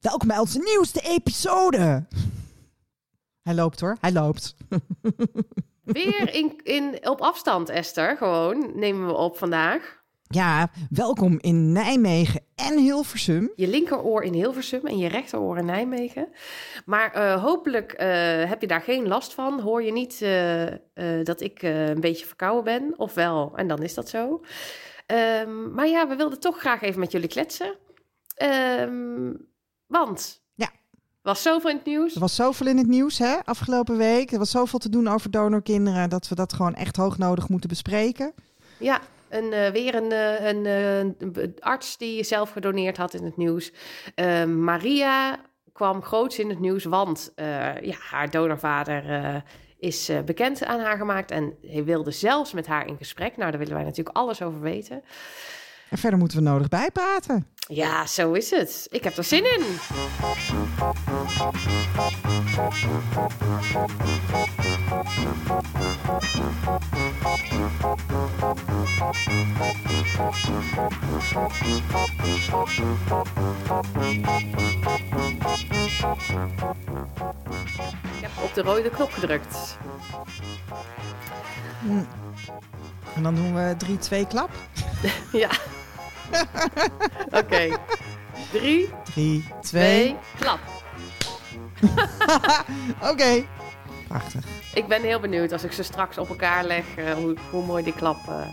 Welkom bij onze nieuwste episode. Hij loopt hoor, hij loopt. Weer in, in, op afstand, Esther, gewoon nemen we op vandaag. Ja, welkom in Nijmegen en Hilversum. Je linkeroor in Hilversum en je rechteroor in Nijmegen. Maar uh, hopelijk uh, heb je daar geen last van. Hoor je niet uh, dat ik een beetje verkouden ben, of wel, en dan is dat zo. Um, maar ja, we wilden toch graag even met jullie kletsen. Um, want ja. was zoveel in het nieuws. Er was zoveel in het nieuws hè, afgelopen week. Er was zoveel te doen over donorkinderen dat we dat gewoon echt hoognodig moeten bespreken. Ja, een, uh, weer een, uh, een, uh, een, arts die zelf gedoneerd had in het nieuws. Ehm, Maria kwam groots in het nieuws, want ja, haar donorvader is bekend aan haar gemaakt. En hij wilde zelfs met haar in gesprek. Nou, daar willen wij natuurlijk alles over weten. En verder moeten we nodig bijpraten. Ja, zo is het. Ik heb er zin in. Ik heb op de rode knop gedrukt. Hm. En dan doen we 3-2 klap. ja. Oké. Okay. Drie, Drie, twee, klap. Oké. Okay. Prachtig. Ik ben heel benieuwd als ik ze straks op elkaar leg, uh, hoe, hoe, mooi die klap... Uh...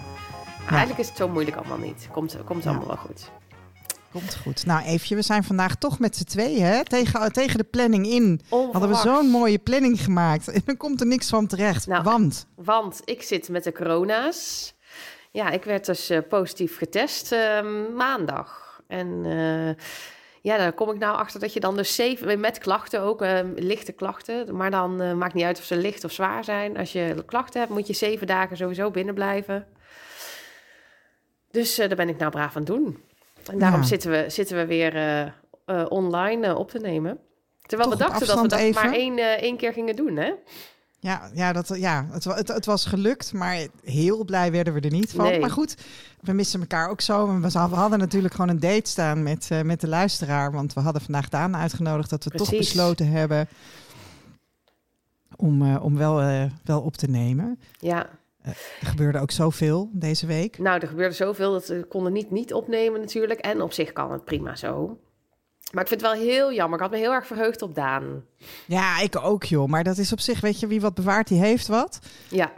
Ja. Eigenlijk is het zo moeilijk allemaal niet. Komt, komt ja. allemaal wel goed. Komt goed. Nou, Eefje, we zijn vandaag toch met z'n tweeën, hè? Tegen, tegen de planning in. Onverwacht. Hadden we zo'n mooie planning gemaakt. En dan komt er niks van terecht. Nou, want? Want ik zit met de corona's. Ja, ik werd dus uh, positief getest uh, maandag. En uh, ja, daar kom ik nou achter dat je dan dus zeven... Met klachten ook, ehm, lichte klachten. Maar dan maakt niet uit of ze licht of zwaar zijn. Als je klachten hebt, moet je zeven dagen sowieso binnen blijven. Dus daar ben ik nou braaf aan het doen. En daarom ja. zitten, we, zitten we weer online op te nemen. Terwijl Toch we dachten dat we dat even? maar één, één keer gingen doen, hè? Ja, ja, dat, ja het, het, het, was gelukt, maar heel blij werden we er niet van. Nee. Maar goed, we missen elkaar ook zo. We hadden natuurlijk gewoon een date staan met, uh, met de luisteraar. Want we hadden vandaag Daan uitgenodigd dat we Precies. toch besloten hebben om, uh, om wel, uh, wel op te nemen. Ja. er gebeurde ook zoveel deze week. Nou, er gebeurde zoveel dat we konden niet niet opnemen natuurlijk. En op zich kan het prima zo. Maar ik vind het wel heel jammer. Ik had me heel erg verheugd op Daan. Ja, ik ook, joh. Maar dat is op zich, weet je, wie wat bewaart, die heeft wat. Ja.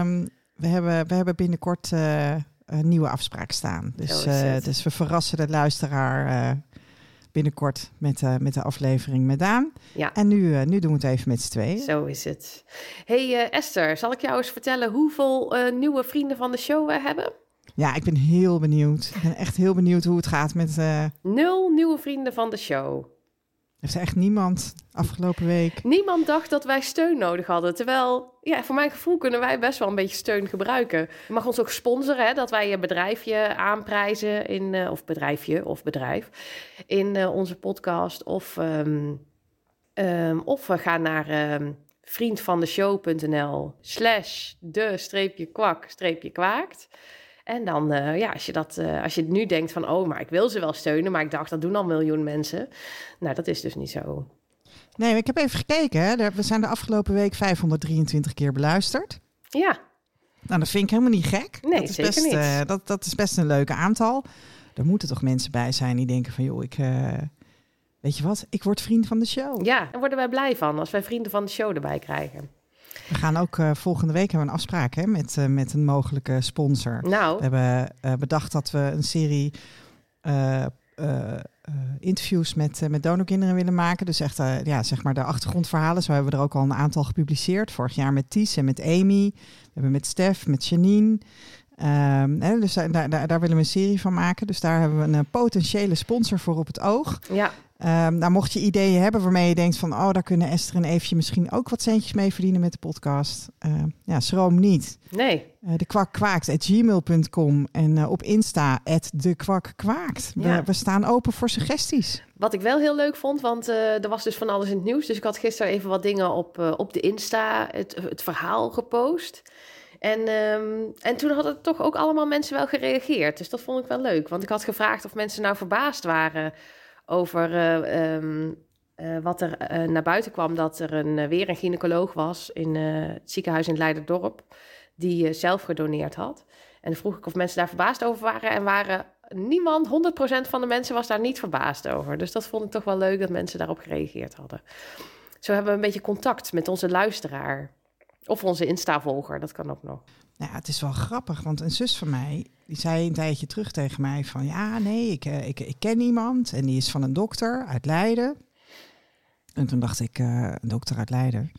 Um, we, hebben, we hebben binnenkort uh, een nieuwe afspraak staan. Dus, uh, dus we verrassen de luisteraar uh, binnenkort met, met de aflevering met Daan. Ja. En nu, nu doen we het even met z'n tweeën. Zo is het. hey, Esther, zal ik jou eens vertellen hoeveel nieuwe vrienden van de show we hebben? Ja, ik ben heel benieuwd. Ik ben echt heel benieuwd hoe het gaat met... Uh... Nul nieuwe vrienden van de show. Heeft er echt niemand afgelopen week? Niemand dacht dat wij steun nodig hadden. Terwijl, ja, voor mijn gevoel kunnen wij best wel een beetje steun gebruiken. Je mag ons ook sponsoren, hè, dat wij je bedrijfje aanprijzen in... Uh, of bedrijfje of bedrijf in uh, onze podcast. Of, um, um, of we gaan naar... Um, vriendvandeshow.nl slash de streepje kwak streepje kwaakt. En dan, uh, ja, als je, dat, uh, als je nu denkt van, oh, maar ik wil ze wel steunen, maar ik dacht, dat doen al miljoen mensen. Nou, dat is dus niet zo. Nee, ik heb even gekeken. Hè. We zijn de afgelopen week 523 keer beluisterd. Ja. Nou, dat vind ik helemaal niet gek. Nee, dat is zeker best, niet. Uh, dat, dat is best een leuk aantal. Er moeten toch mensen bij zijn die denken van, joh, ik... weet je wat, ik word vriend van de show. Ja, daar worden wij blij van als wij vrienden van de show erbij krijgen. We gaan ook uh, volgende week hebben we een afspraak hè, met, uh, met een mogelijke sponsor. Nou. We hebben uh, bedacht dat we een serie interviews met, met donorkinderen willen maken. Dus echt ja, zeg maar de achtergrondverhalen. Zo hebben we er ook al een aantal gepubliceerd. Vorig jaar met Ties en met Amy. We hebben met Stef, met Janine. Um, hè, dus daar, daar, daar willen we een serie van maken. Dus daar hebben we een potentiële sponsor voor op het oog. Ja. Um, nou, mocht je ideeën hebben waarmee je denkt van... oh, daar kunnen Esther en Eefje misschien ook wat centjes mee verdienen met de podcast. Uh, ja, schroom niet. Nee. Uh, de kwak kwaakt at gmail.com en uh, op Insta at de kwak kwaakt. Ja. We, we, staan open voor suggesties. Wat ik wel heel leuk vond, want er was dus van alles in het nieuws. Dus ik had gisteren even wat dingen op, op de Insta, het, het verhaal gepost. En, um, en toen hadden toch ook allemaal mensen wel gereageerd. Dus dat vond ik wel leuk. Want ik had gevraagd of mensen nou verbaasd waren over ehm, wat er naar buiten kwam. Dat er een, weer een gynaecoloog was in het ziekenhuis in Leiderdorp. Die zelf gedoneerd had. En dan vroeg ik of mensen daar verbaasd over waren. En waren niemand, 100% van de mensen was daar niet verbaasd over. Dus dat vond ik toch wel leuk dat mensen daarop gereageerd hadden. Zo hebben we een beetje contact met onze luisteraar. Of onze Insta-volger, dat kan ook nog. Nou ja, het is wel grappig, want een zus van mij, die zei een tijdje terug tegen mij van... ja, nee, ik, eh, ik, ik ken iemand en die is van een dokter uit Leiden. En toen dacht ik, uh, een dokter uit Leiden...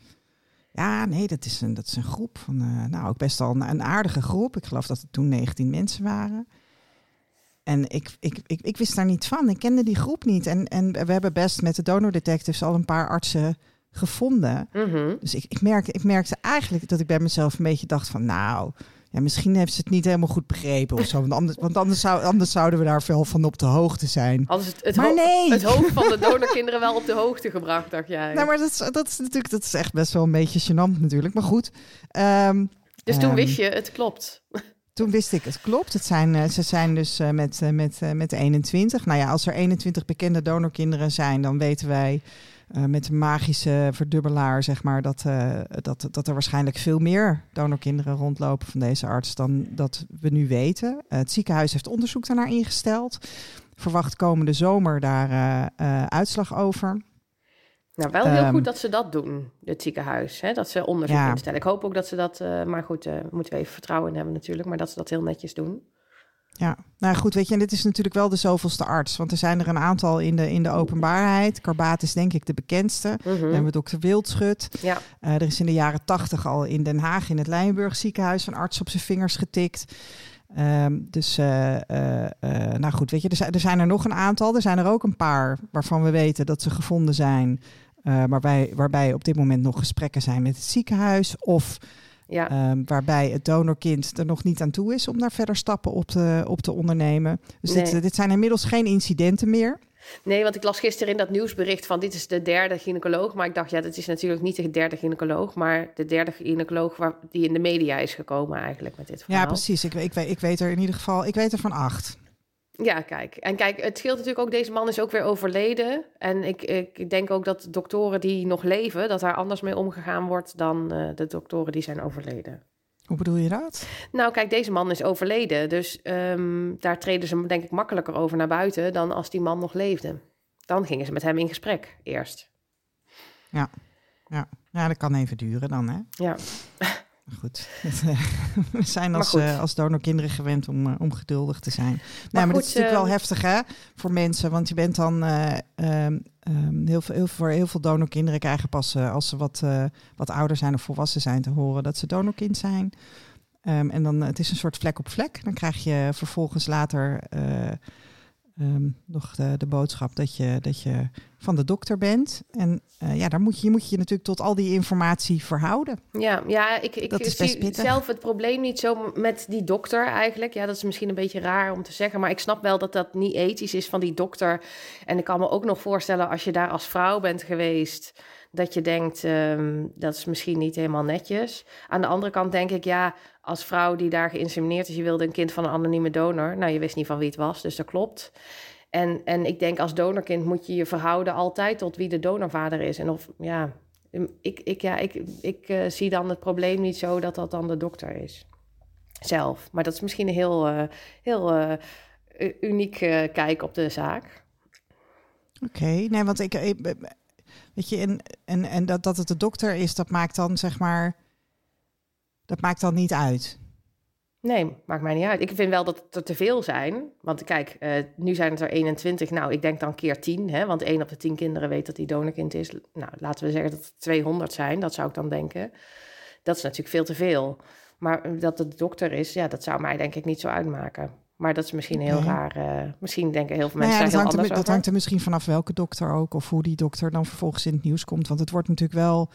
Ja, nee, dat is een, dat is een groep van, uh, nou, ook best wel een, een, aardige groep. Ik geloof dat er toen 19 mensen waren. En ik, ik, ik, ik wist daar niet van. Ik kende die groep niet. En, en we hebben best met de donor detectives al een paar artsen gevonden. Mhm. Dus ik, ik, merkte, ik merkte eigenlijk dat ik bij mezelf een beetje dacht van... nou, ja, misschien heeft ze het niet helemaal goed begrepen of zo. Want anders, want anders, zou, anders zouden we daar veel van op de hoogte zijn. Anders het, het, maar nee. het hoofd van de donorkinderen wel op de hoogte gebracht, dacht jij. Nou, maar dat is, dat is natuurlijk dat is echt best wel een beetje gênant natuurlijk. Maar goed. Um, dus toen um, wist je, het klopt. Toen wist ik, het klopt. Het zijn, uh, ze zijn dus uh, met, uh, met, met 21. Nou ja, als er 21 bekende donorkinderen zijn, dan weten wij uh, met een magische verdubbelaar, zeg maar, dat, uh, dat, dat er waarschijnlijk veel meer donorkinderen rondlopen van deze arts dan dat we nu weten. Uh, het ziekenhuis heeft onderzoek daarnaar ingesteld. Verwacht komende zomer daar uitslag over. Nou, wel heel um, goed dat ze dat doen, het ziekenhuis. Hè? Dat ze onderzoek ja. instellen. Ik hoop ook dat ze dat, maar goed, moeten we even vertrouwen in hebben natuurlijk, maar dat ze dat heel netjes doen. Ja, nou goed, weet je, en dit is natuurlijk wel de zoveelste arts. Want er zijn er een aantal in de, in de openbaarheid. Karbaat is denk ik de bekendste. Mm Dan hebben we dokter Wildschut. Ja. Uh, er is in de jaren tachtig al in Den Haag in het Leijenburg ziekenhuis een arts op zijn vingers getikt. Um, dus, uh, uh, nou goed, weet je, er zijn, er zijn er nog een aantal. Er zijn er ook een paar waarvan we weten dat ze gevonden zijn. waarbij, waarbij op dit moment nog gesprekken zijn met het ziekenhuis. Of ja. Um, waarbij het donorkind er nog niet aan toe is om daar verder stappen op te, op te ondernemen. Dus nee. dit, dit zijn inmiddels geen incidenten meer. Nee, want ik las gisteren in dat nieuwsbericht van dit is de derde gynaecoloog. Maar ik dacht, ja, dat is natuurlijk niet de derde gynaecoloog, maar de derde gynaecoloog waar, die in de media is gekomen eigenlijk met dit verhaal. Ja, precies. Ik, ik, ik weet er in ieder geval, ik weet er van acht. Ja, kijk. En kijk, het scheelt natuurlijk ook, deze man is ook weer overleden. En ik, ik denk ook dat doktoren die nog leven, dat daar anders mee omgegaan wordt dan uh, de doktoren die zijn overleden. Hoe bedoel je dat? Nou, kijk, deze man is overleden. Dus um, daar treden ze denk ik makkelijker over naar buiten dan als die man nog leefde. Dan gingen ze met hem in gesprek eerst. Ja, ja. ja dat kan even duren dan, hè? Ja. Goed, we zijn als, uh, als donorkinderen gewend om, uh, om geduldig te zijn. Maar, nou, maar goed, is natuurlijk uh, wel heftig hè, voor mensen, want je bent dan um, um, heel, veel, heel, voor heel veel donorkinderen krijgen pas als ze wat, wat ouder zijn of volwassen zijn te horen dat ze donorkind zijn. Um, en dan het is een soort vlek op vlek. Dan krijg je vervolgens later Um, nog de, de, boodschap dat je, dat je van de dokter bent. En uh, ja, daar moet je, je moet je natuurlijk tot al die informatie verhouden. Ja, ja ik, ik zie pittig. zelf het probleem niet zo met die dokter eigenlijk. Ja, dat is misschien een beetje raar om te zeggen. Maar ik snap wel dat dat niet ethisch is van die dokter. En ik kan me ook nog voorstellen als je daar als vrouw bent geweest... dat je denkt, um, dat is misschien niet helemaal netjes. Aan de andere kant denk ik, ja, als vrouw die daar geïnsemineerd is... je wilde een kind van een anonieme donor. Nou, je wist niet van wie het was, dus dat klopt. En, en ik denk als donorkind moet je je verhouden altijd tot wie de donorvader is. En of, ja, ik, ik, ja, ik, ik uh, zie dan het probleem niet zo dat dat dan de dokter is. Zelf. Maar dat is misschien een heel, uh, heel uh, uniek kijk op de zaak. Oké, nee, want ik, ik weet je, en, en, en dat, dat het de dokter is, dat maakt dan zeg maar, dat maakt dan niet uit. Nee, maakt mij niet uit. Ik vind wel dat het er te veel zijn. Want kijk, uh, nu zijn het er 21. Nou, ik denk dan keer 10. Hè, want 1 op de 10 kinderen weet dat hij donorkind is. Nou, laten we zeggen dat het 200 zijn. Dat zou ik dan denken. Dat is natuurlijk veel te veel. Maar dat het de dokter is, ja, dat zou mij denk ik niet zo uitmaken. Maar dat is misschien heel raar. Uh, misschien denken heel veel mensen nou ja, daar heel hangt anders er, Dat hangt er misschien vanaf welke dokter ook. Of hoe die dokter dan vervolgens in het nieuws komt. Want het wordt natuurlijk wel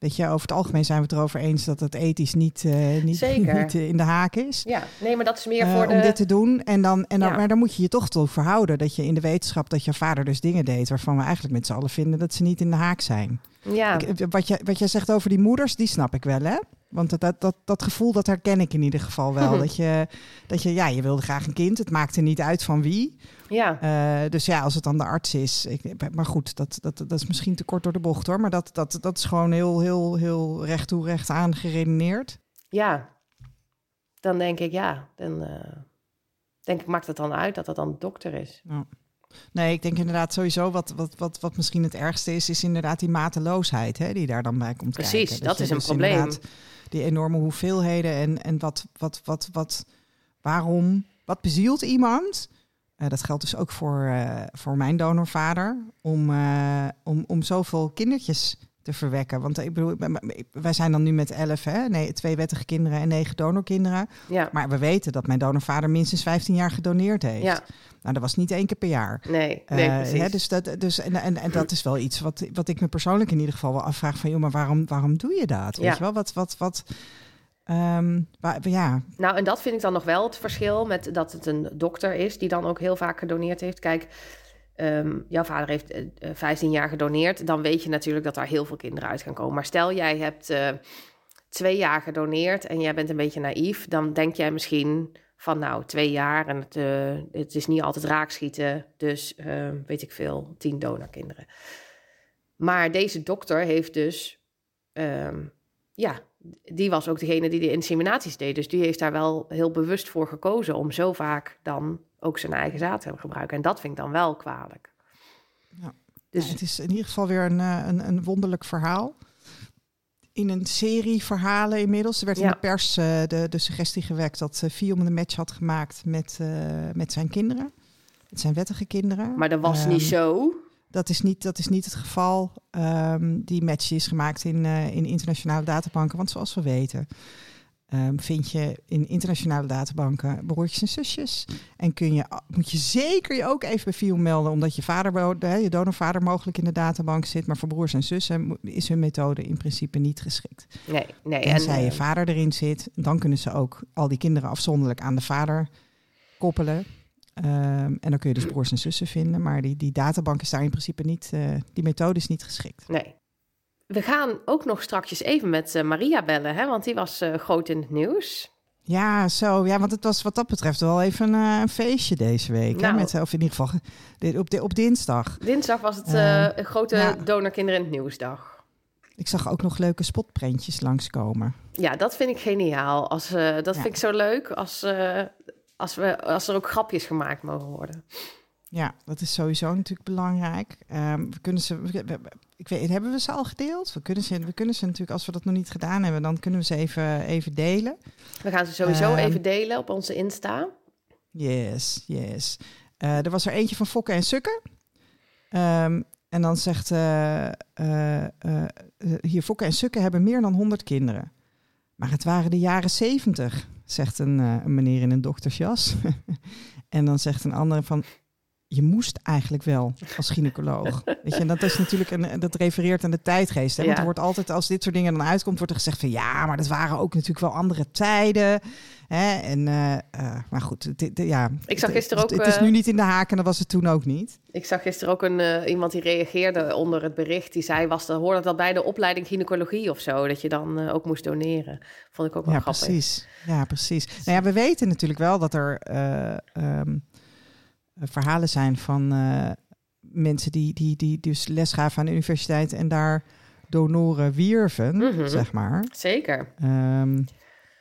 Weet je, over het algemeen zijn we het erover eens dat het ethisch niet, uh, niet, niet uh, in de haak is. Ja, nee, maar dat is meer voor uh, de... Om dit te doen. En dan, en dan, ja. Maar dan moet je je toch toch verhouden dat je in de wetenschap dat je vader dus dingen deed waarvan we eigenlijk met z'n allen vinden dat ze niet in de haak zijn. Ja. Ik, wat, je, wat jij zegt over die moeders, die snap ik wel, hè? Want dat, dat, dat, gevoel, dat herken ik in ieder geval wel. dat, je, dat je, ja, je wilde graag een kind. Het maakte niet uit van wie. Ja. Uh, dus ja, als het dan de arts is. Ik, maar goed, dat, dat, dat is misschien te kort door de bocht hoor. Maar dat, dat, dat is gewoon heel, heel, heel recht toe, recht aan geredeneerd. Ja, dan denk ik ja. Dan uh, denk ik, maakt het dan uit dat dat dan dokter is. Ja. Nee, ik denk inderdaad sowieso wat, wat, wat, wat misschien het ergste is, is inderdaad die mateloosheid hè, die daar dan bij komt Precies, kijken. Precies, dat is een dus probleem. Die enorme hoeveelheden en, en wat, wat, wat, wat, waarom, wat bezielt iemand? Uh, dat geldt dus ook voor, uh, voor mijn donorvader, om, uh, om, om zoveel kindertjes te verwekken. Want ik bedoel, wij zijn dan nu met elf, hè? Nee, twee wettige kinderen en negen donorkinderen. Ja. Maar we weten dat mijn donorvader minstens 15 jaar gedoneerd heeft. Ja. Nou, dat was niet één keer per jaar. Nee, nee uh, precies. Hè, dus dat, dus, en, en, en dat is wel iets wat, wat ik me persoonlijk in ieder geval wel afvraag van... joh, maar waarom, waarom doe je dat? Weet ja. je wel, wat... wat, wat Um, waar, ja. Nou, en dat vind ik dan nog wel het verschil met dat het een dokter is die dan ook heel vaak gedoneerd heeft. Kijk, um, jouw vader heeft uh, 15 jaar gedoneerd, dan weet je natuurlijk dat daar heel veel kinderen uit gaan komen. Maar stel jij hebt uh, twee jaar gedoneerd en jij bent een beetje naïef, dan denk jij misschien van nou twee jaar en het, het is niet altijd raakschieten, dus weet ik veel, tien donorkinderen. Maar deze dokter heeft dus, um, ja, die was ook degene die de inseminaties deed. Dus die heeft daar wel heel bewust voor gekozen om zo vaak dan ook zijn eigen zaad te gebruiken. En dat vind ik dan wel kwalijk. Ja. Dus ja, het is in ieder geval weer een, een, een wonderlijk verhaal. In een serie verhalen inmiddels. Er werd ja. in de pers uh, de, de suggestie gewekt dat uh, Fium een match had gemaakt met, uh, met zijn kinderen. Met zijn wettige kinderen. Maar dat was um, niet zo. Dat is niet, dat is niet het geval. Um, die match is gemaakt in, uh, in internationale databanken. Want zoals we weten, um, vind je in internationale databanken broertjes en zusjes. En kun je, moet je zeker je ook even bij FIO melden, omdat je vader, je donorvader mogelijk in de databank zit. Maar voor broers en zussen is hun methode in principe niet geschikt. Nee, nee. En zij je vader erin zit, dan kunnen ze ook al die kinderen afzonderlijk aan de vader koppelen. Um, en dan kun je dus broers en zussen vinden. Maar die, die databank is daar in principe niet, uh, die methode is niet geschikt. Nee. We gaan ook nog straks even met uh, Maria bellen, hè? want die was uh, groot in het nieuws. Ja, zo. Ja, want het was wat dat betreft wel even een feestje deze week. Nou, hè? Met, of in ieder geval op, op dinsdag. Dinsdag was het een grote ja. donorkinderen in het nieuwsdag. Ik zag ook nog leuke spotprentjes langskomen. Ja, dat vind ik geniaal. Als, dat ja. vind ik zo leuk als als, we, als er ook grapjes gemaakt mogen worden. Ja, dat is sowieso natuurlijk belangrijk. Um, we kunnen ze, we, we, ik weet, hebben we ze al gedeeld? We kunnen, ze, we kunnen ze natuurlijk, als we dat nog niet gedaan hebben, dan kunnen we ze even, even delen. We gaan ze sowieso um, even delen op onze Insta. Yes, yes. Uh, er was er eentje van Fokken en Sukken. Um, en dan zegt uh, uh, hier Fokken en Sukken hebben meer dan 100 kinderen. Maar het waren de jaren 70 zegt een, uh, een meneer in een doktersjas. en dan zegt een andere van, je moest eigenlijk wel als gynaecoloog. Weet je, en dat is natuurlijk een, dat refereert aan de tijdgeest. Hè? Want er wordt altijd, als dit soort dingen dan uitkomt, wordt er gezegd van ja, maar dat waren ook natuurlijk wel andere tijden. Hè? En, uh, uh, maar goed, dit, dit, ja. Ik zag gisteren ook. Het, het is nu niet in de haak en dat was het toen ook niet. Ik zag gisteren ook een, iemand die reageerde onder het bericht. Die zei, was, hoorde dat bij de opleiding gynaecologie of zo, dat je dan ook moest doneren. Vond ik ook wel ja, grappig. Precies. Ja, precies. Nou ja, we weten natuurlijk wel dat er. Um, verhalen zijn van mensen die, die, die dus les gaven aan de universiteit en daar donoren wierven, mm -hmm. zeg maar. Zeker. Um,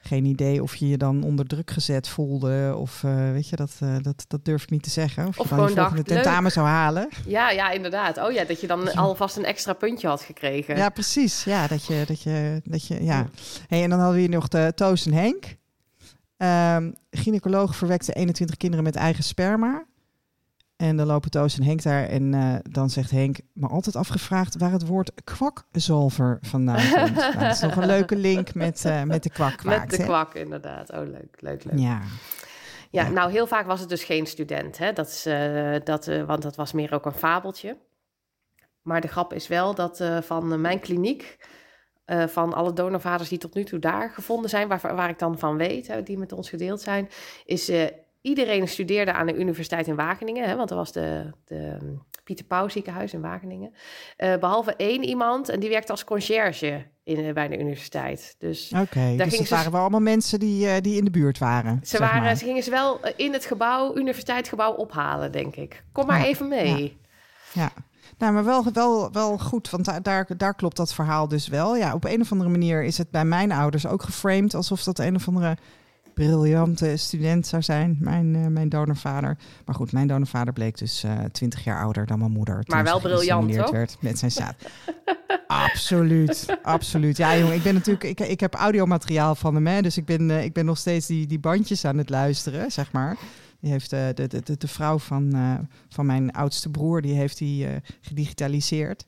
geen idee of je je dan onder druk gezet voelde. Of uh, weet je, dat, uh, dat, dat durf ik niet te zeggen. Of, of je gewoon de dacht, tentamen leuk. zou halen. Ja, ja, inderdaad. Oh ja, dat je dan alvast een extra puntje had gekregen. Ja, precies. Ja, dat je, dat je, dat je ja. Hey, en dan hadden we hier nog de Toos en Henk. Um, gynaecoloog verwekte 21 kinderen met eigen sperma. En dan lopen Toos en Henk daar en uh, dan zegt Henk, maar altijd afgevraagd waar het woord kwakzalver vandaan komt. nou, dat is nog een leuke link met, uh, met de kwak. Met de hè? kwak, inderdaad. Oh, leuk, leuk, leuk. Ja. Ja, ja. nou heel vaak was het dus geen student, hè? Dat is, uh, dat, want dat was meer ook een fabeltje. Maar de grap is wel dat van mijn kliniek, van alle donorvaders die tot nu toe daar gevonden zijn, waar, waar ik dan van weet, hè, die met ons gedeeld zijn, is iedereen studeerde aan de Universiteit in Wageningen, hè, want dat was de, de Pieter Pauw ziekenhuis in Wageningen. Uh, behalve één iemand en die werkte als conciërge in, bij de universiteit. Dus okay, dus het waren wel allemaal mensen die, uh, die in de buurt waren. Ze, waren, ze gingen ze wel in het gebouw, universiteitsgebouw ophalen, denk ik. Kom maar even mee. Ja. ja. Nou, maar wel, wel, wel goed, want daar, daar, daar klopt dat verhaal dus wel. Ja, op een of andere manier is het bij mijn ouders ook geframed alsof dat een of andere briljante student zou zijn, mijn, uh, mijn donorvader. Maar goed, mijn donorvader bleek dus uh, eh, 20 jaar ouder dan mijn moeder. Maar wel briljant, toch? werd met zijn zaad. absoluut, absoluut. Ja, jongen, ik ben natuurlijk, ik, ik heb audiomateriaal van hem, hè, dus ik ben, uh, ik ben nog steeds die, die bandjes aan het luisteren, zeg maar. Die heeft de, de, de, de vrouw van, van mijn oudste broer, die heeft die gedigitaliseerd.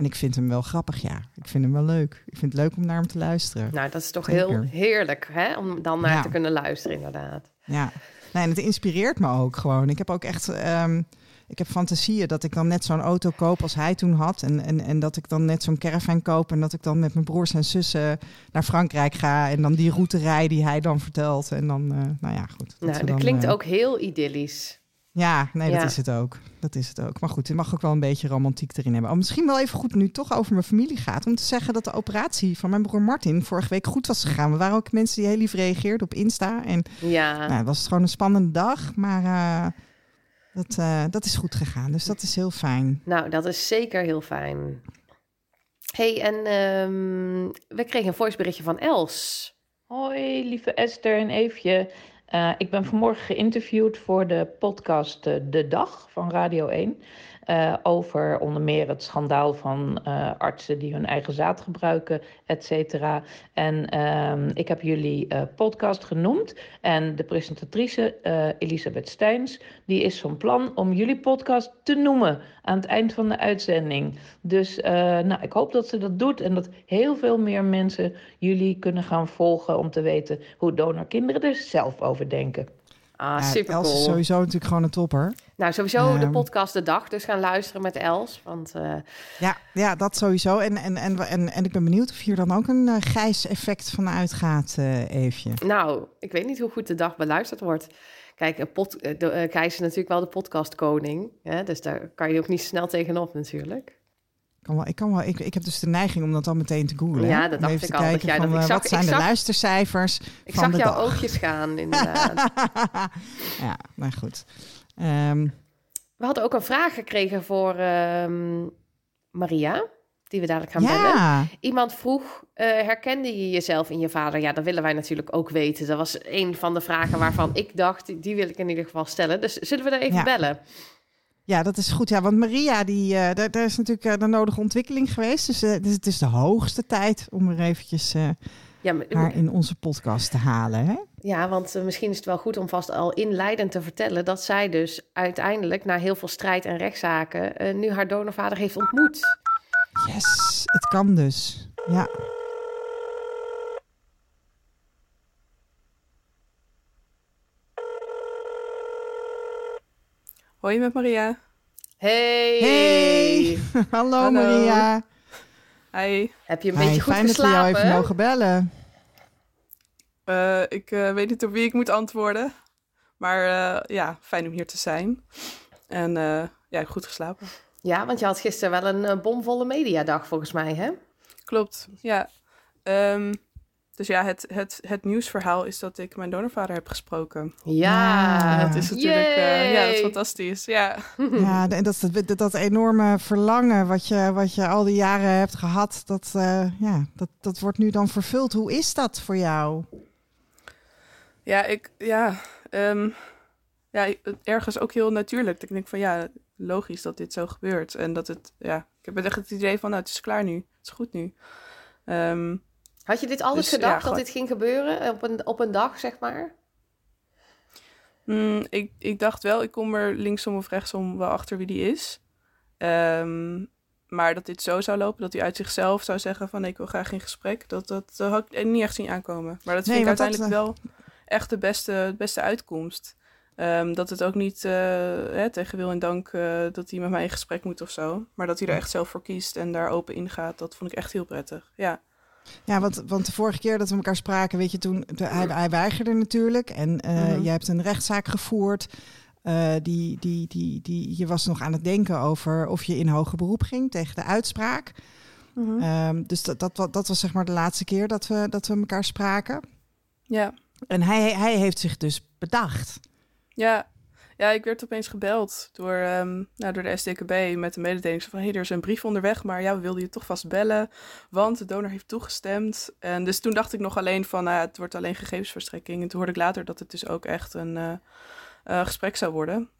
En ik vind hem wel grappig, ja. Ik vind hem wel leuk. Ik vind het leuk om naar hem te luisteren. Nou, dat is toch heel heerlijk, hè? Om dan naar te kunnen luisteren, inderdaad. Ja. Nee, en het inspireert me ook gewoon. Ik heb ook echt... Um, ik heb fantasieën dat ik dan net zo'n auto koop als hij toen had. En, en, en dat ik dan net zo'n caravan koop. En dat ik dan met mijn broers en zussen naar Frankrijk ga. En dan die route rij die hij dan vertelt. En dan, uh, nou ja, goed. Dat, nou, dat klinkt uh, ook heel idyllisch. Ja, nee, dat is het ook. Dat is het ook. Maar goed, je mag ook wel een beetje romantiek erin hebben. Oh, misschien wel even goed, nu toch over mijn familie gaat, om te zeggen dat de operatie van mijn broer Martin vorige week goed was gegaan. We waren ook mensen die heel lief reageerden op Insta. En ja. nou, het was gewoon een spannende dag, maar uh, dat, uh, dat is goed gegaan. Dus dat is heel fijn. Nou, dat is zeker heel fijn. hey, en um, we kregen een voiceberichtje van Els. Hoi, lieve Esther en Eefje. Uh, ik ben vanmorgen geïnterviewd voor de podcast uh, De Dag van Radio 1. Uh, over onder meer het schandaal van uh, artsen die hun eigen zaad gebruiken, et cetera. En uh, ik heb jullie podcast genoemd. En de presentatrice Elisabeth Steins, die is van plan om jullie podcast te noemen aan het eind van de uitzending. Dus nou, ik hoop dat ze dat doet en dat heel veel meer mensen jullie kunnen gaan volgen om te weten hoe donorkinderen er zelf over denken. Ah, super cool. Els is sowieso natuurlijk gewoon een topper. Nou, sowieso de ehm, podcast de dag. Dus gaan luisteren met Els. Want, uh... ja, ja, dat sowieso. En, en, en, en, en ik ben benieuwd of hier dan ook een uh, grijs effect van uitgaat, uh, Eefje. Nou, ik weet niet hoe goed de dag beluisterd wordt. Kijk, een pot, de, Gijs is natuurlijk wel de podcastkoning. Hè? Dus daar kan je ook niet snel tegenop natuurlijk. Ik, kan wel, ik, kan wel, ik, ik heb dus de neiging om dat dan meteen te googlen. Ja, dat dacht ik al. Dat jij van, dat, ik zag, wat zijn de luistercijfers Ik zag jouw oogjes gaan, inderdaad. ja, maar goed. Um, we hadden ook een vraag gekregen voor um, Maria, die we dadelijk gaan ja. bellen. Iemand vroeg, uh, herkende je jezelf in je vader? Ja, dat willen wij natuurlijk ook weten. Dat was een van de vragen waarvan ik dacht, die wil ik in ieder geval stellen. Dus zullen we daar even ja. bellen? Ja, dat is goed. Ja, want Maria, die, uh, daar, daar, is natuurlijk uh, de nodige ontwikkeling geweest. Dus, uh, dus het is de hoogste tijd om er eventjes ja, maar, haar in onze podcast te halen. Hè? Ja, want misschien is het wel goed om vast al inleidend te vertellen dat zij dus uiteindelijk na heel veel strijd en rechtszaken nu haar donorvader heeft ontmoet. Yes, het kan dus. Ja. Hoi met Maria. Hey. Hey. Hallo, Hallo, Maria. Hi. Heb je een beetje goed fijn geslapen? Fijn dat we jou even mogen bellen. Uh, ik uh, weet niet op wie ik moet antwoorden. Maar uh, ja, fijn om hier te zijn. En ja, goed geslapen. Ja, want je had gisteren wel een bomvolle mediadag volgens mij, hè? Klopt, ja. Um, dus ja, het, het, het nieuwsverhaal is dat ik mijn donorvader heb gesproken. Ja, dat is natuurlijk uh, ja, dat is fantastisch. Ja, ja en dat, dat, dat enorme verlangen wat je, wat je al die jaren hebt gehad, dat, uh, ja, dat, dat wordt nu dan vervuld. Hoe is dat voor jou? Ja, ik, ja, um, ja, ergens ook heel natuurlijk. Ik denk van ja, logisch dat dit zo gebeurt. En dat het, ja, ik heb echt het idee van nou, het is klaar nu. Het is goed nu. Um, had je dit altijd dus, gedacht, ja, dat dit ging gebeuren op een, op een dag, zeg maar? Mm, ik, ik dacht wel, ik kom er linksom of rechtsom wel achter wie die is. Um, maar dat dit zo zou lopen, dat hij uit zichzelf zou zeggen van ik wil graag in gesprek, dat, dat, dat had ik niet echt zien aankomen. Maar dat vind ik uiteindelijk dat, uh... wel echt de beste, beste uitkomst. Um, dat het ook niet uh, hè, tegen wil en dank uh, dat hij met mij in gesprek moet of zo. Maar dat hij er echt zelf voor kiest en daar open in gaat, dat vond ik echt heel prettig. Ja. Ja, want, want de vorige keer dat we elkaar spraken, weet je, toen hij, hij weigerde natuurlijk. En uh, jij hebt een rechtszaak gevoerd. Uh, die, die, die, die, je was nog aan het denken over of je in hoger beroep ging tegen de uitspraak. Mhm. Um, dus dat, dat, dat was zeg maar de laatste keer dat we, dat we elkaar spraken. Ja. En hij, hij heeft zich dus bedacht. Ja. Ja, ik werd opeens gebeld door, um, nou, door de SDKB met de mededeling van... hé, hey, er is een brief onderweg, maar ja, we wilden je toch vast bellen... want de donor heeft toegestemd. En dus toen dacht ik nog alleen van, nou, het wordt alleen gegevensverstrekking. En toen hoorde ik later dat het dus ook echt een uh, uh, gesprek zou worden.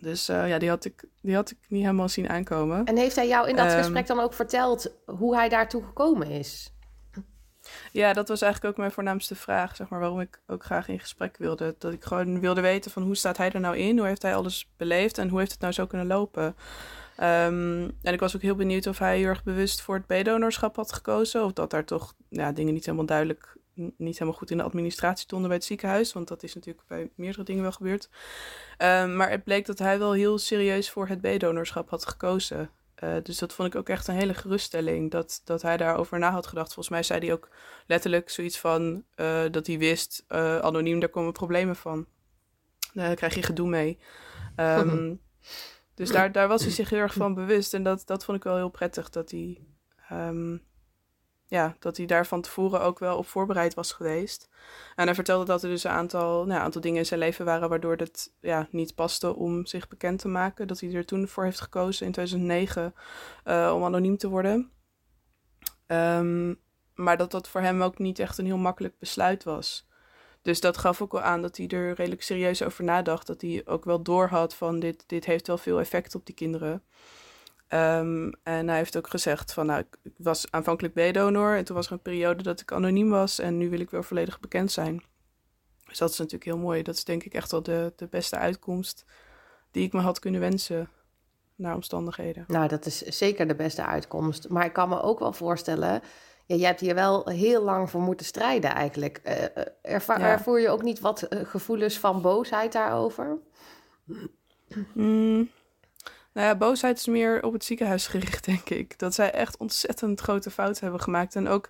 Dus uh, ja, die had, ik, die had ik niet helemaal zien aankomen. En heeft hij jou in dat Ehm, gesprek dan ook verteld hoe hij daartoe gekomen is? Ja, dat was eigenlijk ook mijn voornaamste vraag, zeg maar, waarom ik ook graag in gesprek wilde. Dat ik gewoon wilde weten van hoe staat hij er nou in, hoe heeft hij alles beleefd en hoe heeft het nou zo kunnen lopen. Um, en ik was ook heel benieuwd of hij heel erg bewust voor het B-donorschap had gekozen, of dat daar toch ja, dingen niet helemaal duidelijk, niet helemaal goed in de administratie stonden bij het ziekenhuis, want dat is natuurlijk bij meerdere dingen wel gebeurd. Um, maar het bleek dat hij wel heel serieus voor het B-donorschap had gekozen. Uh, dus dat vond ik ook echt een hele geruststelling. Dat, dat hij daarover na had gedacht. Volgens mij zei hij ook letterlijk zoiets van uh, dat hij wist, uh, anoniem, daar komen problemen van. Daar krijg je gedoe mee. Um, dus daar, daar was hij zich heel erg van bewust. En dat, dat vond ik wel heel prettig. Dat hij, um, ja, dat hij daar van tevoren ook wel op voorbereid was geweest. En hij vertelde dat er dus een aantal, nou, aantal dingen in zijn leven waren waardoor het ja, niet paste om zich bekend te maken. Dat hij er toen voor heeft gekozen in 2009 uh, om anoniem te worden. Um, maar dat dat voor hem ook niet echt een heel makkelijk besluit was. Dus dat gaf ook wel aan dat hij er redelijk serieus over nadacht. Dat hij ook wel doorhad van dit, dit heeft wel veel effect op die kinderen. Um, en hij heeft ook gezegd van, nou, ik was aanvankelijk B-donor en toen was er een periode dat ik anoniem was en nu wil ik weer volledig bekend zijn. Dus dat is natuurlijk heel mooi. Dat is denk ik echt wel de, de beste uitkomst die ik me had kunnen wensen naar omstandigheden. Nou, dat is zeker de beste uitkomst. Maar ik kan me ook wel voorstellen, ja, jij hebt hier wel heel lang voor moeten strijden eigenlijk. Uh, erva- Ja. Ervoer je ook niet wat uh, gevoelens van boosheid daarover? Mm, nou ja, boosheid is meer op het ziekenhuis gericht, denk ik. Dat zij echt ontzettend grote fouten hebben gemaakt. En ook,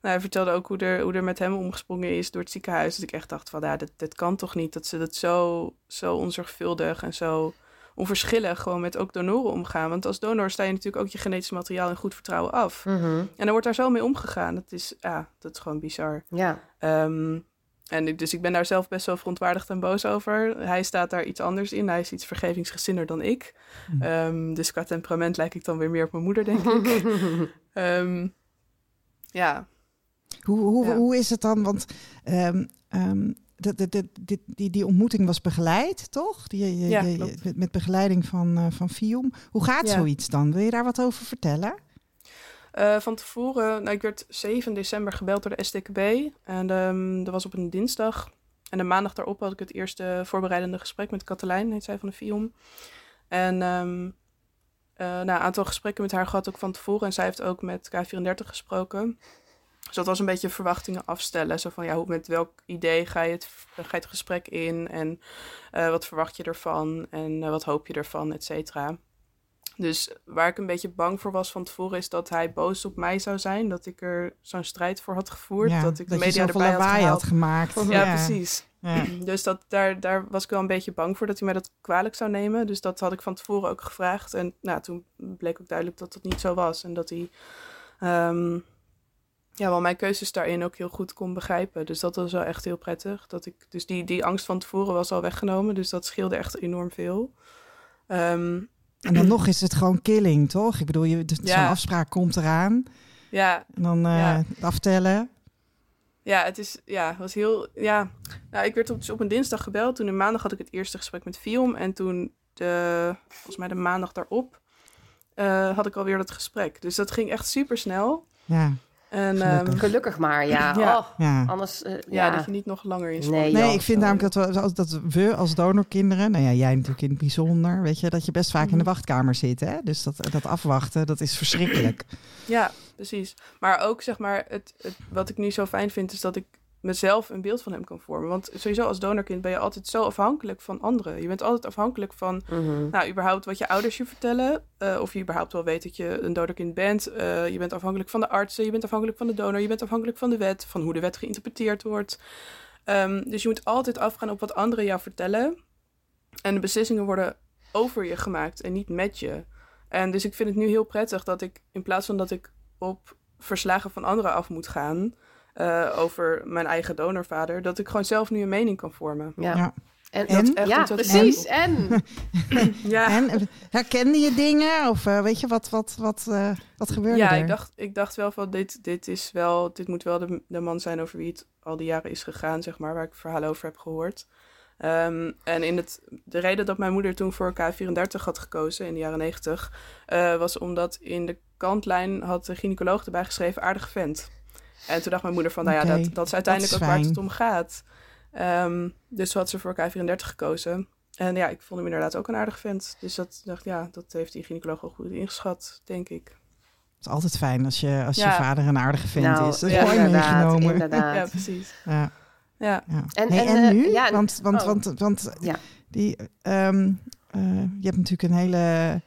nou, hij vertelde ook hoe er, hoe er met hem omgesprongen is door het ziekenhuis. Dat ik echt dacht van, ja, dit, dit kan toch niet. Dat ze dat zo, zo onzorgvuldig en zo onverschillig gewoon met ook donoren omgaan. Want als donor sta je natuurlijk ook je genetisch materiaal in goed vertrouwen af. Mm -hmm. En er wordt daar zo mee omgegaan. Dat is, ja, dat is gewoon bizar. Ja. Um, en dus ik ben daar zelf best wel verontwaardigd en boos over. Hij staat daar iets anders in. Hij is iets vergevingsgezinner dan ik. Hm. Um, dus qua temperament lijk ik dan weer meer op mijn moeder, denk ik. um, ja. Hoe, hoe, Ja. hoe is het dan? Want um, de, die, die, die ontmoeting was begeleid, toch? Die, je, Ja, je, klopt. met, begeleiding van, uh, van FIOM. Hoe gaat Ja. zoiets dan? Wil je daar wat over vertellen? Uh, van tevoren, nou, ik werd 7 december gebeld door de SDKB. En um, dat was op een dinsdag. En de maandag daarop had ik het eerste voorbereidende gesprek met Katelijn, heet zij van de FIOM. En um, uh, nou, een aantal gesprekken met haar gehad ook van tevoren. En zij heeft ook met K34 gesproken. Dus dat was een beetje verwachtingen afstellen. Zo van, ja, hoe, met welk idee ga je het, ga je het gesprek in? En wat verwacht je ervan? En wat hoop je ervan, et cetera. Dus waar ik een beetje bang voor was van tevoren... is dat hij boos op mij zou zijn. Dat ik er zo'n strijd voor had gevoerd. Ja, dat ik de dat media erbij had had gemaakt. Ja, precies. Ja. Dus dat, daar, daar was ik wel een beetje bang voor dat hij mij dat kwalijk zou nemen. Dus dat had ik van tevoren ook gevraagd. En nou, toen bleek ook duidelijk dat dat niet zo was. En dat hij um, ja, wel mijn keuzes daarin ook heel goed kon begrijpen. Dus dat was wel echt heel prettig. Dat ik, dus die, die angst van tevoren was al weggenomen. Dus dat scheelde echt enorm veel. Um, en dan nog is het gewoon killing, toch? Ik bedoel, je, zo'n afspraak komt eraan. ja, En dan uh, Ja. aftellen. Ja, het is, ja, was heel, ja. Nou, ik werd op, dus op een dinsdag gebeld. Toen een maandag had ik het eerste gesprek met Film. En toen, de, volgens mij de maandag daarop, uh, had ik alweer dat gesprek. Dus dat ging echt super snel. Ja, En, Gelukkig. um, Gelukkig maar, ja. Ja. Oh, ja. anders, uh, ja, ja. dat je niet nog langer in Nee, Nee, joh, ik vind sorry. namelijk dat we, als- dat we als donorkinderen, nou ja, jij natuurlijk in het bijzonder, weet je, dat je best vaak in de Mhm. wachtkamer zit. Hè? Dus dat, dat afwachten, dat is verschrikkelijk. Ja, precies. Maar ook zeg maar, het, het, wat ik nu zo fijn vind, is dat ik mezelf een beeld van hem kan vormen. Want sowieso als donorkind ben je altijd zo afhankelijk van anderen. Je bent altijd afhankelijk van, Mhm. nou, überhaupt wat je ouders je vertellen. eh, of je überhaupt wel weet dat je een donorkind bent. Eh, je bent afhankelijk van de artsen, je bent afhankelijk van de donor, je bent afhankelijk van de wet, van hoe de wet geïnterpreteerd wordt. Ehm, dus je moet altijd afgaan op wat anderen jou vertellen. En de beslissingen worden over je gemaakt en niet met je. En dus ik vind het nu heel prettig dat ik, in plaats van dat ik op verslagen van anderen af moet gaan eh, over mijn eigen donorvader, dat ik gewoon zelf nu een mening kan vormen. Ja. Ja. En, En? Echt ja, precies. En Ja, En herkende je dingen? Of eh, weet je, wat, wat, wat, eh, wat gebeurde ja er? ik, dacht, ik dacht wel van dit, dit is wel, dit moet wel de, de man zijn over wie het al die jaren is gegaan, zeg maar, waar ik verhalen over heb gehoord. Ehm, en in het, de reden dat mijn moeder toen voor K34 had gekozen in de jaren 90, eh, was omdat in de kantlijn had de gynaecoloog erbij geschreven aardig vent. En toen dacht mijn moeder van, nou ja, dat, dat is uiteindelijk dat ook waar het om gaat. Ehm, dus toen had ze voor K34 gekozen. En ja, ik vond hem inderdaad ook een aardig vent. Dus dat dacht, ja, dat heeft die gynaecoloog al goed ingeschat, denk ik. Het is altijd fijn als je, als je vader een aardige vent nou, is. Dat is ja, mooi inderdaad, meegenomen. inderdaad. Ja, precies. Ja, Ja. ja. En- Hey, en, en, eh, nu? ja, want want, oh. want, want Ja. die, ehm, eh, je hebt natuurlijk een hele,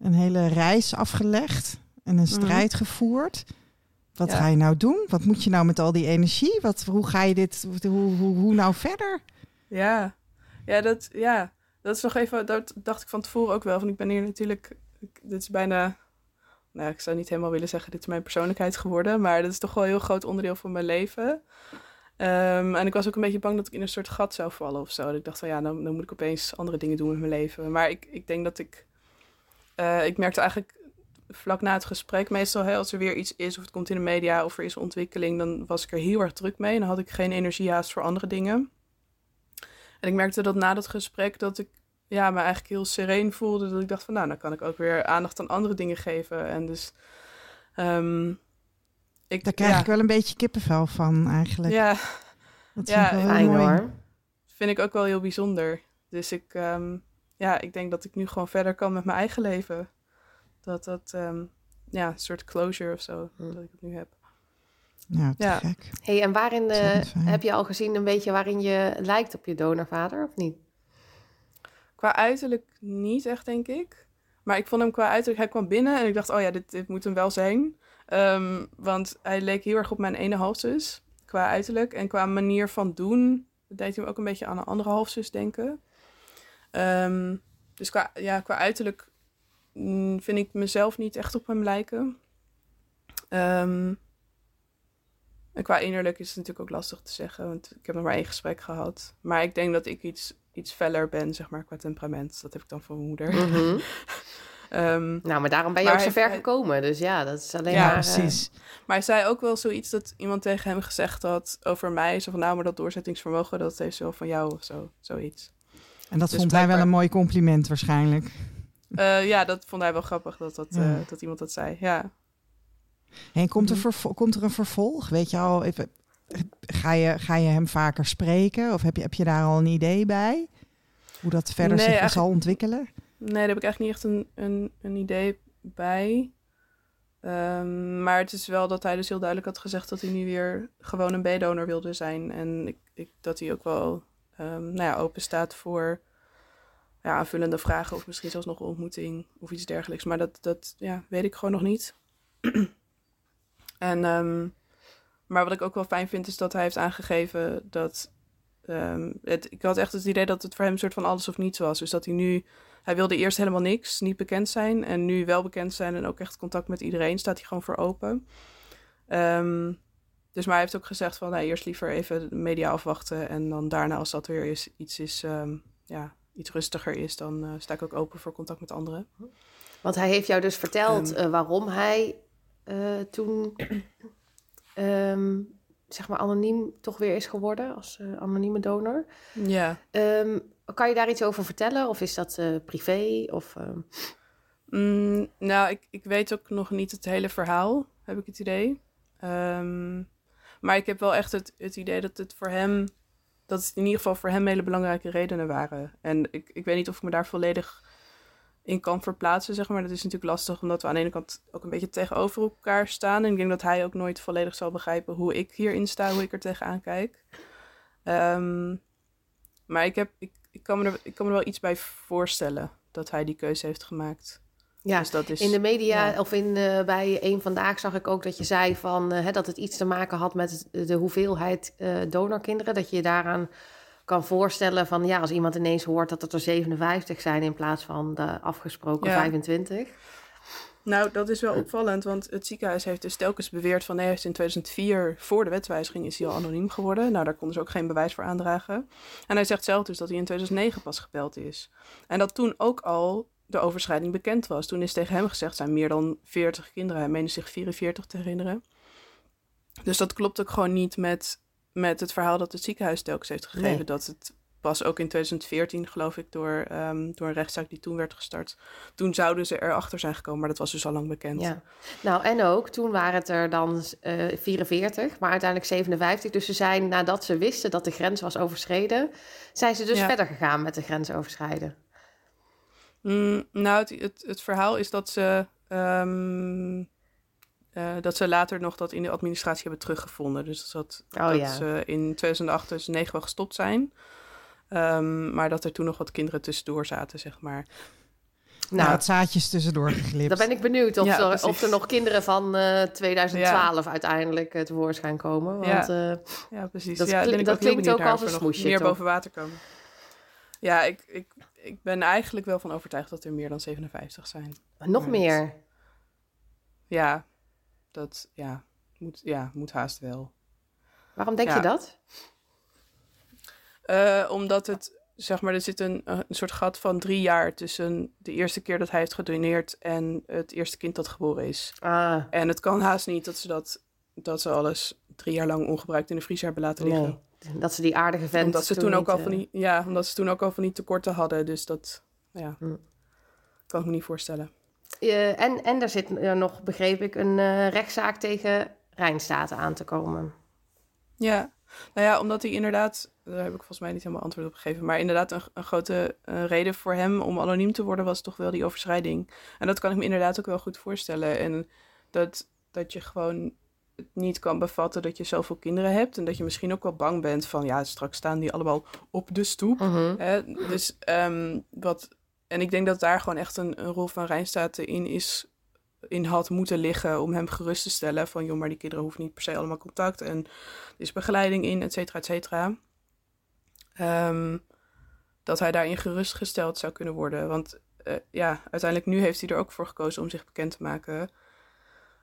een hele reis afgelegd en een strijd gevoerd. Wat Ja. ga je nou doen? Wat moet je nou met al die energie? Wat, hoe ga je dit, hoe, hoe, hoe nou verder? Ja, ja, dat, ja, dat is nog even, dat dacht ik van tevoren ook wel. Van ik ben hier natuurlijk, dit is bijna, nou, ik zou niet helemaal willen zeggen, dit is mijn persoonlijkheid geworden, maar dat is toch wel een heel groot onderdeel van mijn leven. Ehm, en ik was ook een beetje bang dat ik in een soort gat zou vallen of zo. Dat ik dacht van ja, dan, dan moet ik opeens andere dingen doen met mijn leven. Maar ik, ik denk dat ik, eh, ik merkte eigenlijk vlak na het gesprek, meestal hè, als er weer iets is of het komt in de media of er is ontwikkeling, dan was ik er heel erg druk mee en dan had ik geen energie haast voor andere dingen. En ik merkte dat na dat gesprek dat ik ja, me eigenlijk heel sereen voelde. Dat ik dacht van nou, dan kan ik ook weer aandacht aan andere dingen geven. En dus ehm, ik, Daar krijg ja, ik wel een beetje kippenvel van eigenlijk. ja, dat ja, vind ik wel heel mooi. hoor. vind ik ook wel heel bijzonder. Dus ik, ehm, ja, ik denk dat ik nu gewoon verder kan met mijn eigen leven. Dat dat, ehm, ja, een soort closure of zo, Hm. dat ik het nu heb. Ja, te Ja. gek. Hey, en waarin eh, heb je al gezien een beetje waarin je lijkt op je donorvader of niet? Qua uiterlijk niet echt, denk ik. Maar ik vond hem qua uiterlijk... Hij kwam binnen en ik dacht, oh ja, dit, dit moet hem wel zijn. Ehm, want hij leek heel erg op mijn ene halfzus. Qua uiterlijk. En qua manier van doen... deed hij me ook een beetje aan een andere halfzus denken. Ehm, dus qua, ja, qua uiterlijk vind ik mezelf niet echt op hem lijken. Ehm, en qua innerlijk is het natuurlijk ook lastig te zeggen. Want ik heb nog maar één gesprek gehad. Maar ik denk dat ik iets, iets feller ben, zeg maar, qua temperament. Dat heb ik dan van mijn moeder. Mhm. Ehm, Nou, maar daarom ben je Maar ook zo ver hij- gekomen. Dus ja, dat is alleen Ja, maar... Ja, eh, precies. maar hij zei ook wel zoiets dat iemand tegen hem gezegd had over mij. Zo van, nou, maar dat doorzettingsvermogen, dat heeft wel van jou of zo. Zoiets. En dat dus vond hij wel een mooi compliment waarschijnlijk. Eh, ja, dat vond hij wel grappig dat, dat, eh, Ja. dat iemand dat zei. Ja. En komt, er Mhm. komt er een vervolg? Weet je al, even, ga, je, ga je hem vaker spreken? Of heb je, heb je daar al een idee bij? Hoe dat verder Nee, zich zal ontwikkelen? Nee, daar heb ik eigenlijk niet echt een, een, een idee bij. Ehm, maar het is wel dat hij dus heel duidelijk had gezegd dat hij nu weer gewoon een B-donor wilde zijn. En ik, ik, dat hij ook wel ehm, nou ja, open staat voor ja, aanvullende vragen of misschien zelfs nog een ontmoeting of iets dergelijks. Maar dat, dat ja, weet ik gewoon nog niet. en, ehm, maar wat ik ook wel fijn vind is dat hij heeft aangegeven dat... ehm, het, ik had echt het idee dat het voor hem een soort van alles of niets was. Dus dat hij nu hij wilde eerst helemaal niks, niet bekend zijn. En nu wel bekend zijn en ook echt contact met iedereen. Staat hij gewoon voor open. Ehm, dus maar hij heeft ook gezegd van... Nou, eerst liever even media afwachten. En dan daarna als dat weer is, iets, is, ja, iets rustiger is... dan eh, sta ik ook open voor contact met anderen. Want hij heeft jou dus verteld Ehm. eh, waarom hij eh, toen ehm, zeg maar anoniem toch weer is geworden als anonieme donor. Ja. Ehm, kan je daar iets over vertellen? Of is dat privé? Of, Mm, nou, ik, ik weet ook nog niet het hele verhaal, heb ik het idee. Maar ik heb wel echt het, het idee dat het voor hem... dat het in ieder geval voor hem hele belangrijke redenen waren. En ik, ik weet niet of ik me daar volledig in kan verplaatsen, zeg maar. Dat is natuurlijk lastig, omdat we aan de ene kant ook een beetje tegenover elkaar staan. En ik denk dat hij ook nooit volledig zal begrijpen hoe ik hierin sta, hoe ik er tegenaan kijk. Ehm, maar ik, heb, ik, ik, kan me er, ik kan me er wel iets bij voorstellen dat hij die keuze heeft gemaakt. Ja, dus dat is, in de media of in, uh, bij een vandaag zag ik ook dat je zei van, uh, hè, dat het iets te maken had met de hoeveelheid uh, donorkinderen. Dat je je daaraan kan voorstellen van ja, als iemand ineens hoort dat het er 57 zijn in plaats van de afgesproken 25. Nou, dat is wel opvallend, want het ziekenhuis heeft dus telkens beweerd van nee, hij is in 2004 voor de wetswijziging is hij al anoniem geworden. Nou, daar konden ze ook geen bewijs voor aandragen. En hij zegt zelf dus dat hij in 2009 pas gebeld is. En dat toen ook al de overschrijding bekend was. Toen is tegen hem gezegd zijn meer dan 40 kinderen. Hij meende zich 44 te herinneren. Dus dat klopt ook gewoon niet met met het verhaal dat het ziekenhuis telkens heeft gegeven. Dat het pas ook in 2014, geloof ik, door, um, door een rechtszaak die toen werd gestart. Toen zouden ze erachter zijn gekomen, maar dat was dus al lang bekend. Ja. Nou, en ook, toen waren het er dan uh, eh, 44, maar uiteindelijk 57. Dus ze zijn, nadat ze wisten dat de grens was overschreden, zijn ze dus verder gegaan met de grens overschrijden. Mm, nou, het, het, het, verhaal is dat ze... Um, uh, dat ze later nog dat in de administratie hebben teruggevonden. Dus dat, oh, dat ze in 2008, 2009 wel gestopt zijn. Um, maar dat er toen nog wat kinderen tussendoor zaten, zeg maar. Nou, het zaadjes tussendoor geglipt. Dan ben ik benieuwd of, ja, er, of er, nog kinderen van uh, eh, 2012 ja. uiteindelijk uh, tevoorschijn komen. Want, ja. ja, precies. Dat, ja, klinkt, dat klinkt ook als een smoesje, Meer boven water komen. Ja, ik, ik, ik ben eigenlijk wel van overtuigd dat er meer dan 57 zijn. nog maar meer? Ja, dat ja, moet, ja, moet haast wel. Waarom denk je dat? Uh, omdat het, zeg maar, er zit een, een soort gat van drie jaar tussen de eerste keer dat hij heeft gedoneerd en het eerste kind dat geboren is. Ah. En het kan haast niet dat ze dat, dat ze alles drie jaar lang ongebruikt in de vriezer hebben laten liggen. Nee. Dat ze die aardige vent omdat ze toen, ook al van die, ja, omdat ze toen ook al van die tekorten hadden. Dus dat, ja, hm. kan ik me niet voorstellen. Uh, en, en er zit er nog, begreep ik, een uh, rechtszaak tegen Rijnstaten aan te komen. Ja, nou ja, omdat hij inderdaad, daar heb ik volgens mij niet helemaal antwoord op gegeven, maar inderdaad een, een grote uh, reden voor hem om anoniem te worden was toch wel die overschrijding. En dat kan ik me inderdaad ook wel goed voorstellen. En dat, dat je gewoon het niet kan bevatten dat je zoveel kinderen hebt. En dat je misschien ook wel bang bent van, ja, straks staan die allemaal op de stoep. Uh Hè? Dus um, wat en ik denk dat daar gewoon echt een, een rol van Rijnstaten in is in had moeten liggen om hem gerust te stellen van joh, maar die kinderen hoeven niet per se allemaal contact en er is begeleiding in, et cetera, et cetera. Um, dat hij daarin gerustgesteld zou kunnen worden. Want uh, ja, uiteindelijk nu heeft hij er ook voor gekozen om zich bekend te maken.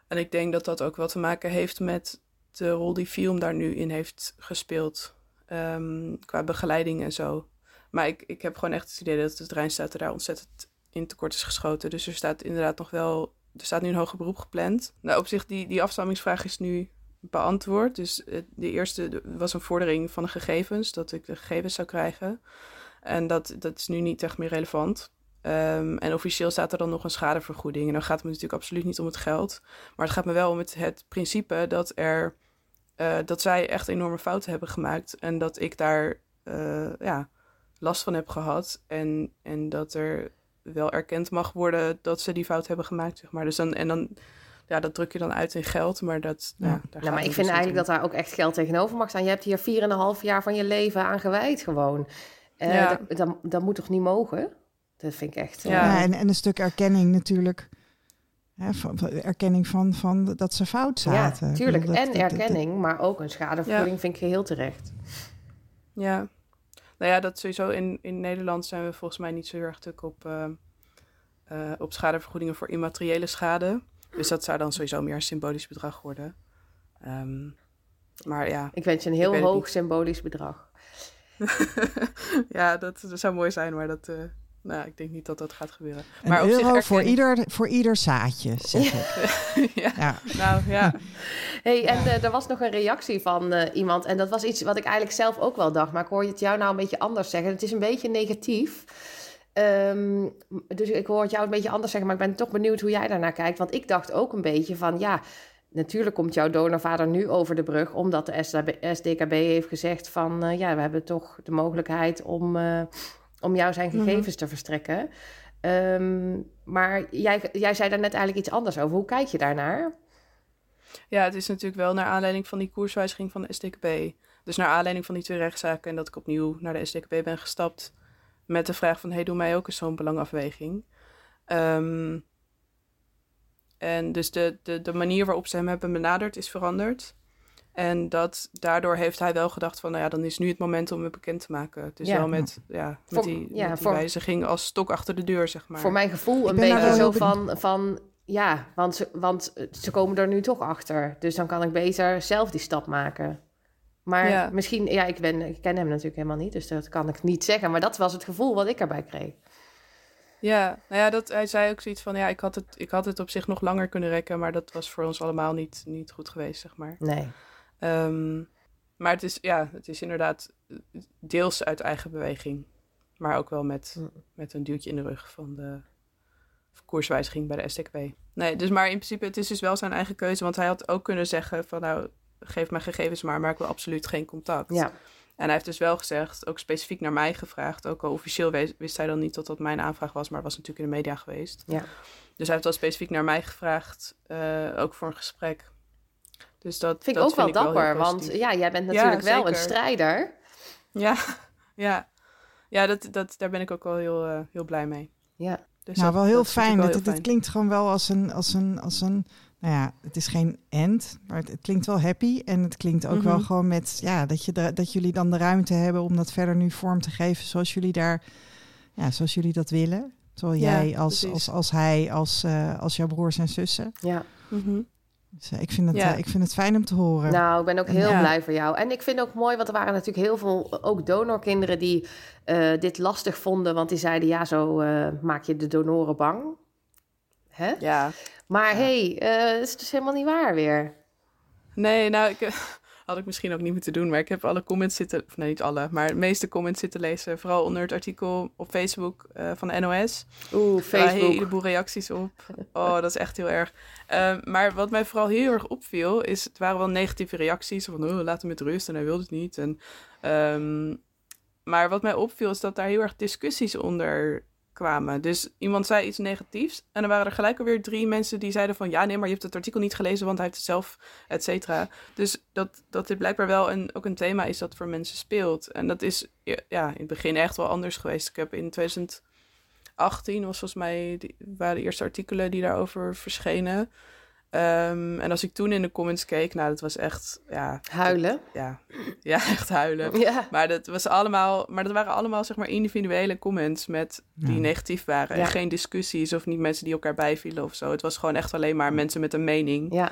En ik denk dat dat ook wel te maken heeft met de rol die film daar nu in heeft gespeeld. Um, qua begeleiding en zo. Maar ik, ik heb gewoon echt het idee dat het Rijnstaten daar ontzettend in tekort is geschoten. Dus er staat inderdaad nog wel. Er staat nu een hoger beroep gepland. Nou, op zich, die, die afstammingsvraag is nu beantwoord. Dus eh, de eerste was een vordering van de gegevens, dat ik de gegevens zou krijgen. En dat, dat is nu niet echt meer relevant. Um, en officieel staat er dan nog een schadevergoeding. En dan gaat het me natuurlijk absoluut niet om het geld. Maar het gaat me wel om het, het principe dat, er, uh, dat zij echt enorme fouten hebben gemaakt. En dat ik daar uh, ja, last van heb gehad. En, en dat er wel erkend mag worden dat ze die fout hebben gemaakt, zeg maar. Dus dan, en dan, ja, dat druk je dan uit in geld, maar dat... Ja, daar maar ik vind dus eigenlijk dat daar ook echt geld tegenover mag staan. Je hebt hier vier en een half jaar van je leven aan gewijd gewoon. Uh, ja. dat, dat, moet toch niet mogen? Dat vind ik echt... Ja, ja en, en een stuk erkenning natuurlijk. Hè, van, erkenning van, van dat ze fout zaten. Ja, tuurlijk. en erkenning, maar ook een schadevergoeding vind ik heel terecht. Ja, nou ja, dat sowieso in, in Nederland zijn we volgens mij niet zo heel erg druk op, uh, uh, op schadevergoedingen voor immateriële schade. Dus dat zou dan sowieso meer een symbolisch bedrag worden. Um, maar ja. Ik wens je een heel hoog symbolisch bedrag. ja, dat, dat, zou mooi zijn, maar dat, uh, nou, ik denk niet dat dat gaat gebeuren. Een maar euro zich voor, ieder, voor ieder zaadje, zeg ik. ja. ja. nou ja. hey, en uh, er was nog een reactie van uh, iemand. En dat was iets wat ik eigenlijk zelf ook wel dacht. Maar ik hoor het jou nou een beetje anders zeggen. Het is een beetje negatief. Um, dus ik hoor het jou een beetje anders zeggen. Maar ik ben toch benieuwd hoe jij daarnaar kijkt. Want ik dacht ook een beetje van... ja, natuurlijk komt jouw donorvader nu over de brug... omdat de SDKB heeft gezegd van... Uh, ja, we hebben toch de mogelijkheid om om jou zijn mhm. gegevens te verstrekken. Ehm, maar jij, jij zei daar net eigenlijk iets anders over. Hoe kijk je daarnaar? Ja, het is natuurlijk wel naar aanleiding van die koerswijziging van de SDKB. Dus naar aanleiding van die twee rechtszaken en dat ik opnieuw naar de SDKB ben gestapt met de vraag van, hey, doe mij ook eens zo'n belangafweging. Ehm, en dus de, de, de manier waarop ze hem hebben benaderd is veranderd. En dat, daardoor heeft hij wel gedacht van, nou ja, dan is nu het moment om het bekend te maken. Dus Ja. wel met, ja, met Voor- die, ja, met die voor- wijziging als stok achter de deur, zeg maar. Voor mijn gevoel een beetje zo van, van ja, want ze, want ze komen er nu toch achter. Dus dan kan ik beter zelf die stap maken. Maar Ja. misschien, ja, ik, ben, ik ken hem natuurlijk helemaal niet, dus dat kan ik niet zeggen. Maar dat was het gevoel wat ik erbij kreeg. Ja, nou ja, dat, hij zei ook zoiets van, ja, ik had, het, ik had het op zich nog langer kunnen rekken, maar dat was voor ons allemaal niet, niet goed geweest, zeg maar. Nee. Ehm, maar het is, ja, het is inderdaad deels uit eigen beweging, maar ook wel met, met een duwtje in de rug van de koerswijziging bij de STKB. Nee, dus maar in principe, het is dus wel zijn eigen keuze, want hij had ook kunnen zeggen van, nou, geef mijn gegevens maar, maar ik wil absoluut geen contact. Ja, En hij heeft dus wel gezegd, ook specifiek naar mij gevraagd. Ook al officieel wist hij dan niet dat dat mijn aanvraag was, maar het was natuurlijk in de media geweest. Ja. Dus hij heeft wel specifiek naar mij gevraagd, eh, ook voor een gesprek. Dus dat vind ik dat ook wel heel dapper, want ja, jij bent Ja, natuurlijk wel een strijder. Ja, ja. ja dat, dat, daar ben ik ook wel heel, eh, heel blij mee. Ja, Dus nou, dat- wel heel dat fijn. natuurlijk Het, wel klinkt gewoon wel als een, als een, als een, nou ja, het is geen end, maar het, het klinkt wel happy. En het klinkt ook wel Mhm. gewoon met, ja, dat, je de, dat jullie dan de ruimte hebben om dat verder nu vorm te geven zoals jullie daar, ja, zoals jullie dat willen. Zowel Ja, jij als, precies. als, als hij, als, eh, als jouw broers en zussen. ja. Mhm. Dus eh, ik, vind het, Ja. eh, ik vind het fijn om te horen. Nou, ik ben ook heel blij voor jou. En ik vind ook mooi, want er waren natuurlijk heel veel ook donorkinderen die eh, dit lastig vonden. Want die zeiden, ja, zo eh, maak je de donoren bang. Hè? Ja, Maar hey, eh, dat is dus helemaal niet waar weer. nee, nou, ik, had ik misschien ook niet moeten doen, maar ik heb alle comments zitten, of nee, niet alle, maar de meeste comments zitten lezen. Vooral onder het artikel op Facebook eh, van de NOS. Oeh, Er waren een Facebook. heleboel reacties op. Oh, dat is echt heel erg. Ehm, maar wat mij vooral heel erg opviel, is het waren wel negatieve reacties. Van, oh, laat hem met rust en hij wilde het niet. En, ehm, maar wat mij opviel, is dat daar heel erg discussies onder kwamen. Dus iemand zei iets negatiefs. En dan waren er gelijk alweer drie mensen die zeiden van... ja, nee, maar je hebt het artikel niet gelezen, want hij heeft het zelf, et cetera. Dus dat, dat dit blijkbaar wel een, ook een thema is dat voor mensen speelt. En dat is ja, in het begin echt wel anders geweest. Ik heb in 2018 was volgens mij... Die, waren de eerste artikelen die daarover verschenen. Ehm, en als ik toen in de comments keek, nou, dat was echt... Ja, Huilen. ja, ja echt huilen. Ja. Maar dat, was allemaal, maar dat waren allemaal zeg maar individuele comments met, die Ja. negatief waren. Ja. En geen discussies of niet mensen die elkaar bijvielen of zo. Het was gewoon echt alleen maar mensen met een mening. Ja.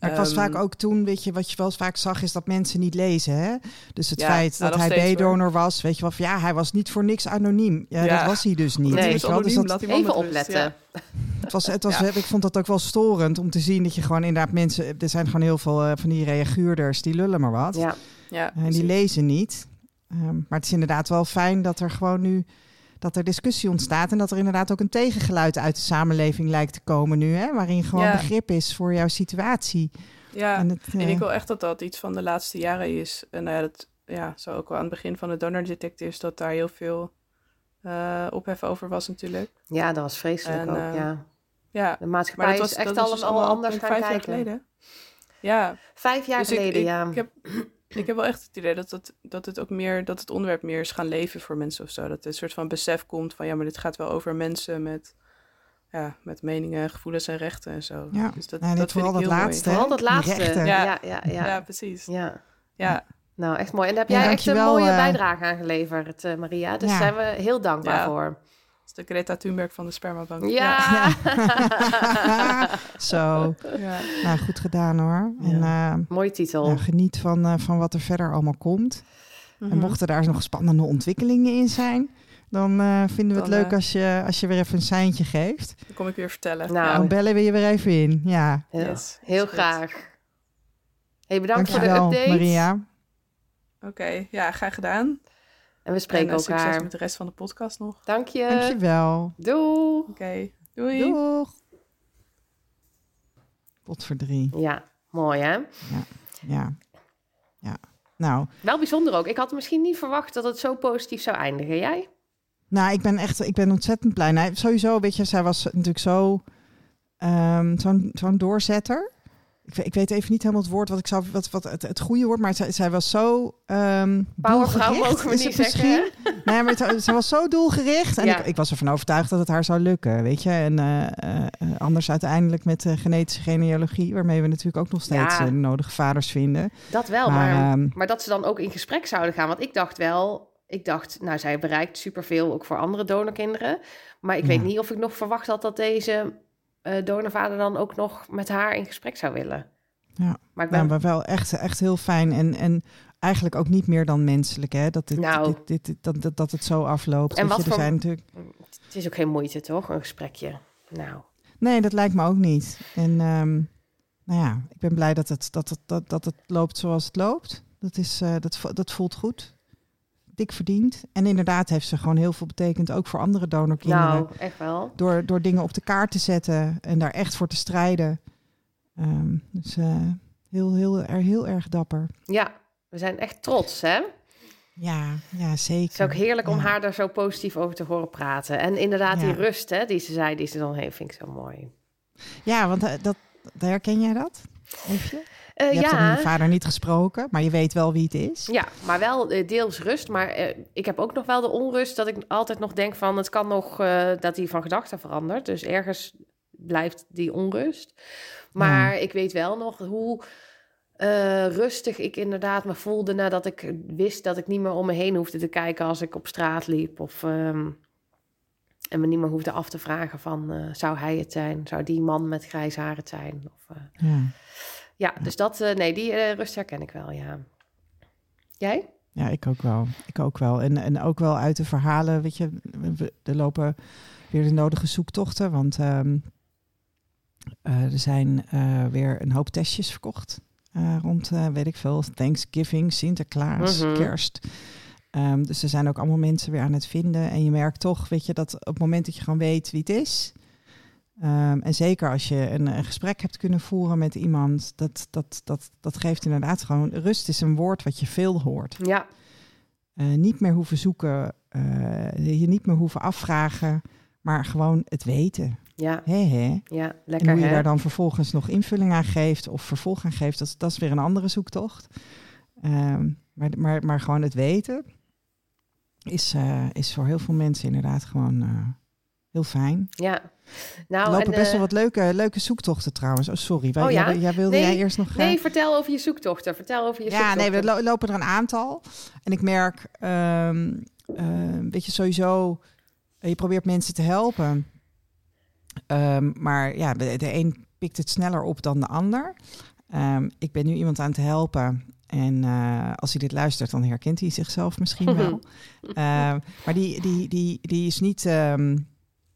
Maar het was Ehm, vaak ook toen, weet je, wat je wel eens vaak zag, is dat mensen niet lezen. Hè? Dus het Ja, feit nou, dat hij. B-donor was, weet je wel, van, ja, hij was niet voor niks anoniem. Ja, Ja. dat was hij dus niet. Nee, weet Dus je wel? Dus dat, Even opletten. ja. Het was, het was, Ja. Ik vond dat ook wel storend om te zien dat je gewoon inderdaad mensen, er zijn gewoon heel veel eh, van die reaguurders, die lullen maar wat. Ja. Ja, En die precies. lezen niet. Ehm, maar het is inderdaad wel fijn dat er gewoon nu dat er discussie ontstaat en dat er inderdaad ook een tegengeluid uit de samenleving lijkt te komen nu, hè, waarin gewoon Ja. begrip is voor jouw situatie. ja. En het, En eh, ik wil echt dat dat iets van de laatste jaren is. En nou ja, dat ja, zo ook wel aan het begin van de donor detectives, dat daar heel veel eh ophef over was natuurlijk. ja, dat was vreselijk En, ook, eh, ja. Ja, De maar maatschappij dat was is echt dat dus allemaal allemaal anders gaan vijf kijken. jaar geleden. Ja, Vijf jaar Dus ik- geleden, ik, ja. Ik heb, ik heb wel echt het idee dat het, dat het ook meer, dat het onderwerp meer is gaan leven voor mensen of zo. Dat er een soort van besef komt van ja, maar dit gaat wel over mensen met, ja, met meningen, gevoelens en rechten en zo. Ja, dus dat, dat vind ik vooral heel dat mooi. laatste. Vooral dat laatste. Ja, Ja. ja, ja. Precies. ja. Ja, Nou, echt mooi. En daar heb Ja, jij echt een mooie eh. bijdrage aan geleverd, eh, Maria. Dus Ja. daar zijn we heel dankbaar Ja. voor. Dat is de Greta Thunberg van de spermabank. Ja. Zo, ja. nou, goed gedaan hoor. En eh, Mooie titel. geniet van, eh, van wat er verder allemaal komt. En Mhm. mochten daar nog spannende ontwikkelingen in zijn, dan eh, vinden we het Dan, leuk als je, als je weer even een seintje geeft. Dan kom ik weer vertellen. Nou, Dan bellen we je weer even in. Ja, Heel, Yes, graag. Hey, bedankt dankjewel voor de update. Maria. Oké, ja, graag gedaan. En we spreken en, eh, succes elkaar. met de rest van de podcast nog. Oké, Dank je. Dankjewel. Doei. doei. Doeg. Pot voor drie. Ja, mooi hè? Ja. Ja. Nou, Wel bijzonder ook. Ik had misschien niet verwacht dat het zo positief zou eindigen. Jij? Nou, ik ben echt, ik ben ontzettend blij. Nou, sowieso, weet je, zij was natuurlijk zo, ehm, zo'n zo'n doorzetter. Ik, weet- ik weet even niet helemaal het woord wat ik zou, wat, wat het, het goede woord, maar zij, zij was zo um, Powervrouw mogen we niet zeggen. Nee, maar het- ze was zo doelgericht. En Ja. ik, ik was ervan overtuigd dat het haar zou lukken, weet je. En eh, eh, eh, anders uiteindelijk met de genetische genealogie... waarmee we natuurlijk ook nog steeds Ja. eh, de nodige vaders vinden. Dat wel, Maar, maar, ehm, maar dat ze dan ook in gesprek zouden gaan. Want ik dacht wel, ik dacht, nou, zij bereikt superveel ook voor andere donorkinderen. Maar ik Ja. weet niet of ik nog verwacht had dat deze donorvader dan ook nog met haar in gesprek zou willen. Ja. Maar ik ben Nou, maar wel echt, echt heel fijn. En, en eigenlijk ook niet meer dan menselijk, hè. Dat, dit, Nou. dit, dit, dit- dat, dat, dat het zo afloopt. En wat je, er voor- zijn natuurlijk... Het is ook geen moeite, toch? Een gesprekje. Nou, Nee, dat lijkt me ook niet. En ehm, nou ja, ik ben blij dat het, dat het, dat, dat het loopt zoals het loopt. Dat, is, eh, dat, dat voelt goed. Dik verdiend. En inderdaad heeft ze gewoon heel veel betekend, ook voor andere donorkinderen. nou echt wel. Door, door dingen op de kaart te zetten en daar echt voor te strijden. Ehm, dus eh, heel, heel, er, heel erg dapper. Ja, we zijn echt trots, hè? Ja, ja zeker. Het is ook heerlijk om Ja. haar daar zo positief over te horen praten. En inderdaad, die rust, hè, die ze zei, die ze dan heeft, vind ik zo mooi. Ja, want eh, dat, herken jij dat? Even? Eh, Je hebt ja. met je vader niet gesproken, maar je weet wel wie het is. Ja, maar wel eh, deels rust. Maar eh, ik heb ook nog wel de onrust dat ik altijd nog denk van... het kan nog dat hij van gedachten verandert. Dus ergens blijft die onrust. Maar ik weet wel nog hoe rustig ik inderdaad me voelde... nadat ik wist dat ik niet meer om me heen hoefde te kijken... als ik op straat liep of... ehm, en me niet meer hoefde af te vragen van... zou hij het zijn? Zou die man met grijs haar het zijn? Of, Ja. Ja, dus dat... eh, nee, die eh, rust herken ik wel, ja. Jij? Ja, ik ook wel. Ik ook wel. En, en ook wel uit de verhalen, weet je, er lopen weer de nodige zoektochten. Want ehm, eh, er zijn weer een hoop testjes verkocht. rond, weet ik veel, Thanksgiving, Sinterklaas, Mhm. kerst. Ehm, dus er zijn ook allemaal mensen weer aan het vinden. En je merkt toch, weet je, dat op het moment dat je gewoon weet wie het is. Ehm, en zeker als je een, een gesprek hebt kunnen voeren met iemand, dat, dat, dat, dat geeft inderdaad gewoon. Rust is een woord wat je veel hoort. Ja, Eh, niet meer hoeven zoeken, eh, je niet meer hoeven afvragen, maar gewoon het weten. ja, Hè, hè? ja, En lekker hoe je hè? daar dan vervolgens nog invulling aan geeft of vervolg aan geeft, dat, is- dat is weer een andere zoektocht. Ehm, maar, maar, maar gewoon het weten is, eh, is voor heel veel mensen inderdaad gewoon heel fijn. Ja. Er Nou, lopen en, best wel eh, wat leuke, leuke zoektochten trouwens. Oh, sorry. Wij, Oh, ja? jij, jij wilde Nee, jij eerst nog... eh, Nee, vertel over je zoektochten. Vertel over je Ja, zoektochten. nee, we lo- lopen er een aantal. En ik merk, ehm eh, weet je, sowieso, eh, je probeert mensen te helpen. Ehm, maar ja, de, de een pikt het sneller op dan de ander. Ehm, ik ben nu iemand aan het helpen. En eh, als hij dit luistert, dan herkent hij zichzelf misschien wel. Ehm, maar die, die, die, die is niet.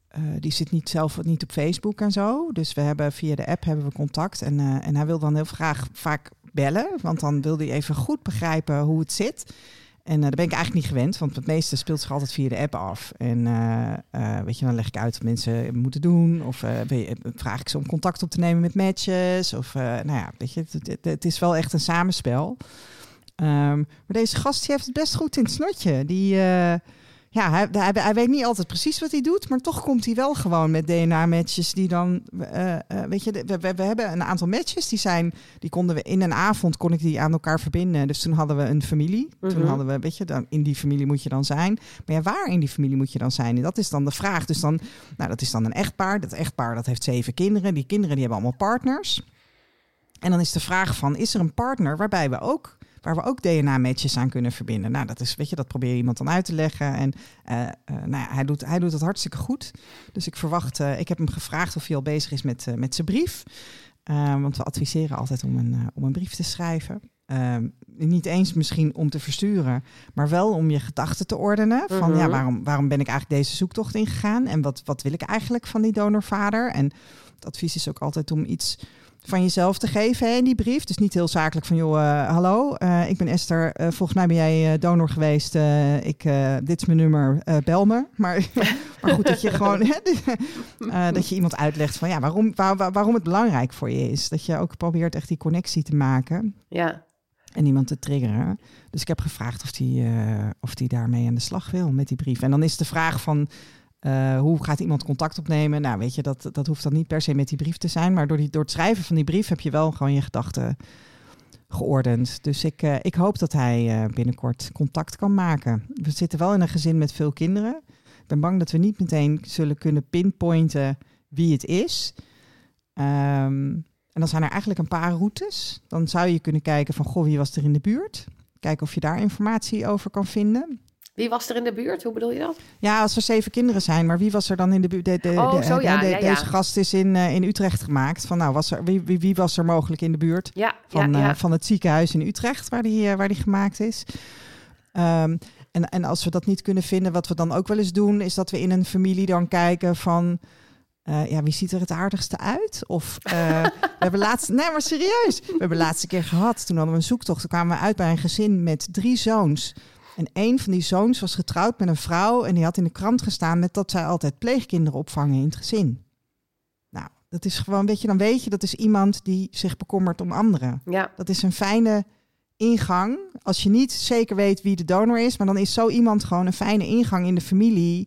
Eh, die zit niet zelf niet op Facebook en zo. Dus we hebben via de app hebben we contact. En, eh, en hij wil dan heel graag vaak bellen. Want dan wil hij even goed begrijpen hoe het zit. En eh daar ben ik eigenlijk niet gewend. Want het meeste speelt zich altijd via de app af. En weet je, dan leg ik uit wat mensen moeten doen. Of je, vraag ik ze om contact op te nemen met matches. Of nou ja, weet je, het, is wel echt een samenspel. Ehm, maar deze gast heeft het best goed in het snotje. Die, ja, hij, hij, hij weet niet altijd precies wat hij doet, maar toch komt hij wel gewoon met DNA-matches die dan, eh, eh, weet je, we, we, we hebben een aantal matches die zijn, die konden we in een avond kon ik die aan elkaar verbinden. Dus toen hadden we een familie. Toen Mhm. hadden we, weet je, dan in die familie moet je dan zijn. Maar ja, waar in die familie moet je dan zijn? En dat is dan de vraag. Dus dan, nou, dat is dan een echtpaar. Dat echtpaar dat heeft zeven kinderen. Die kinderen die hebben allemaal partners. En dan is de vraag van, is er een partner waarbij we ook waar we ook DNA-matches aan kunnen verbinden. Nou, dat is, weet je, dat probeer je iemand dan uit te leggen. En eh, eh, nou ja, hij, doet, hij doet het hartstikke goed. Dus ik verwacht, eh, ik heb hem gevraagd of hij al bezig is met, met zijn brief. Want we adviseren altijd om een, om een brief te schrijven. Ehm, niet eens misschien om te versturen, maar wel om je gedachten te ordenen. Van ja, Mhm. waarom, waarom ben ik eigenlijk deze zoektocht ingegaan? En wat, wat wil ik eigenlijk van die donorvader? En het advies is ook altijd om iets van jezelf te geven hè, in die brief. Dus niet heel zakelijk van, joh, eh, hallo, eh, ik ben Esther. Eh, volgens mij ben jij donor geweest. Ik, dit is mijn nummer, bel me. Maar, maar goed, dat je gewoon, hè, dat je iemand uitlegt van, ja, waarom, waar- waar- waarom het belangrijk voor je is. Dat je ook probeert echt die connectie te maken. Ja, En iemand te triggeren. Dus ik heb gevraagd of die, of die daarmee aan de slag wil met die brief. En dan is de vraag van eh, hoe gaat iemand contact opnemen? Nou, weet je, dat, dat hoeft dan niet per se met die brief te zijn. Maar door, die, door het schrijven van die brief heb je wel gewoon je gedachten geordend. Dus ik, eh, ik hoop dat hij eh, binnenkort contact kan maken. We zitten wel in een gezin met veel kinderen. Ik ben bang dat we niet meteen zullen kunnen pinpointen wie het is. Ehm, en dan zijn er eigenlijk een paar routes. Dan zou je kunnen kijken van, goh, wie was er in de buurt? Kijken of je daar informatie over kan vinden. Wie was er in de buurt? Hoe bedoel je dat? Ja, als er zeven kinderen zijn, maar wie was er dan in de buurt? De, de, Oh, de- zo, ja, de- ja, ja. Deze gast is in, eh, in Utrecht gemaakt. Van, nou, was er, wie, wie, wie was er mogelijk in de buurt Ja, van, eh, van het ziekenhuis in Utrecht, waar die, eh, waar die gemaakt is? Ehm, en, en als we dat niet kunnen vinden, wat we dan ook wel eens doen, is dat we in een familie dan kijken van. ja, wie ziet er het aardigste uit? Of we hebben laatst, nee, maar serieus, we hebben de laatste keer gehad. Toen hadden we een zoektocht. Toen kwamen we uit bij een gezin met drie zoons. En een van die zoons was getrouwd met een vrouw en die had in de krant gestaan met dat zij altijd pleegkinderen opvangen in het gezin. Nou, dat is gewoon, weet je, dan weet je dat is iemand die zich bekommert om anderen. ja. Dat is een fijne ingang. Als je niet zeker weet wie de donor is, maar dan is zo iemand gewoon een fijne ingang in de familie.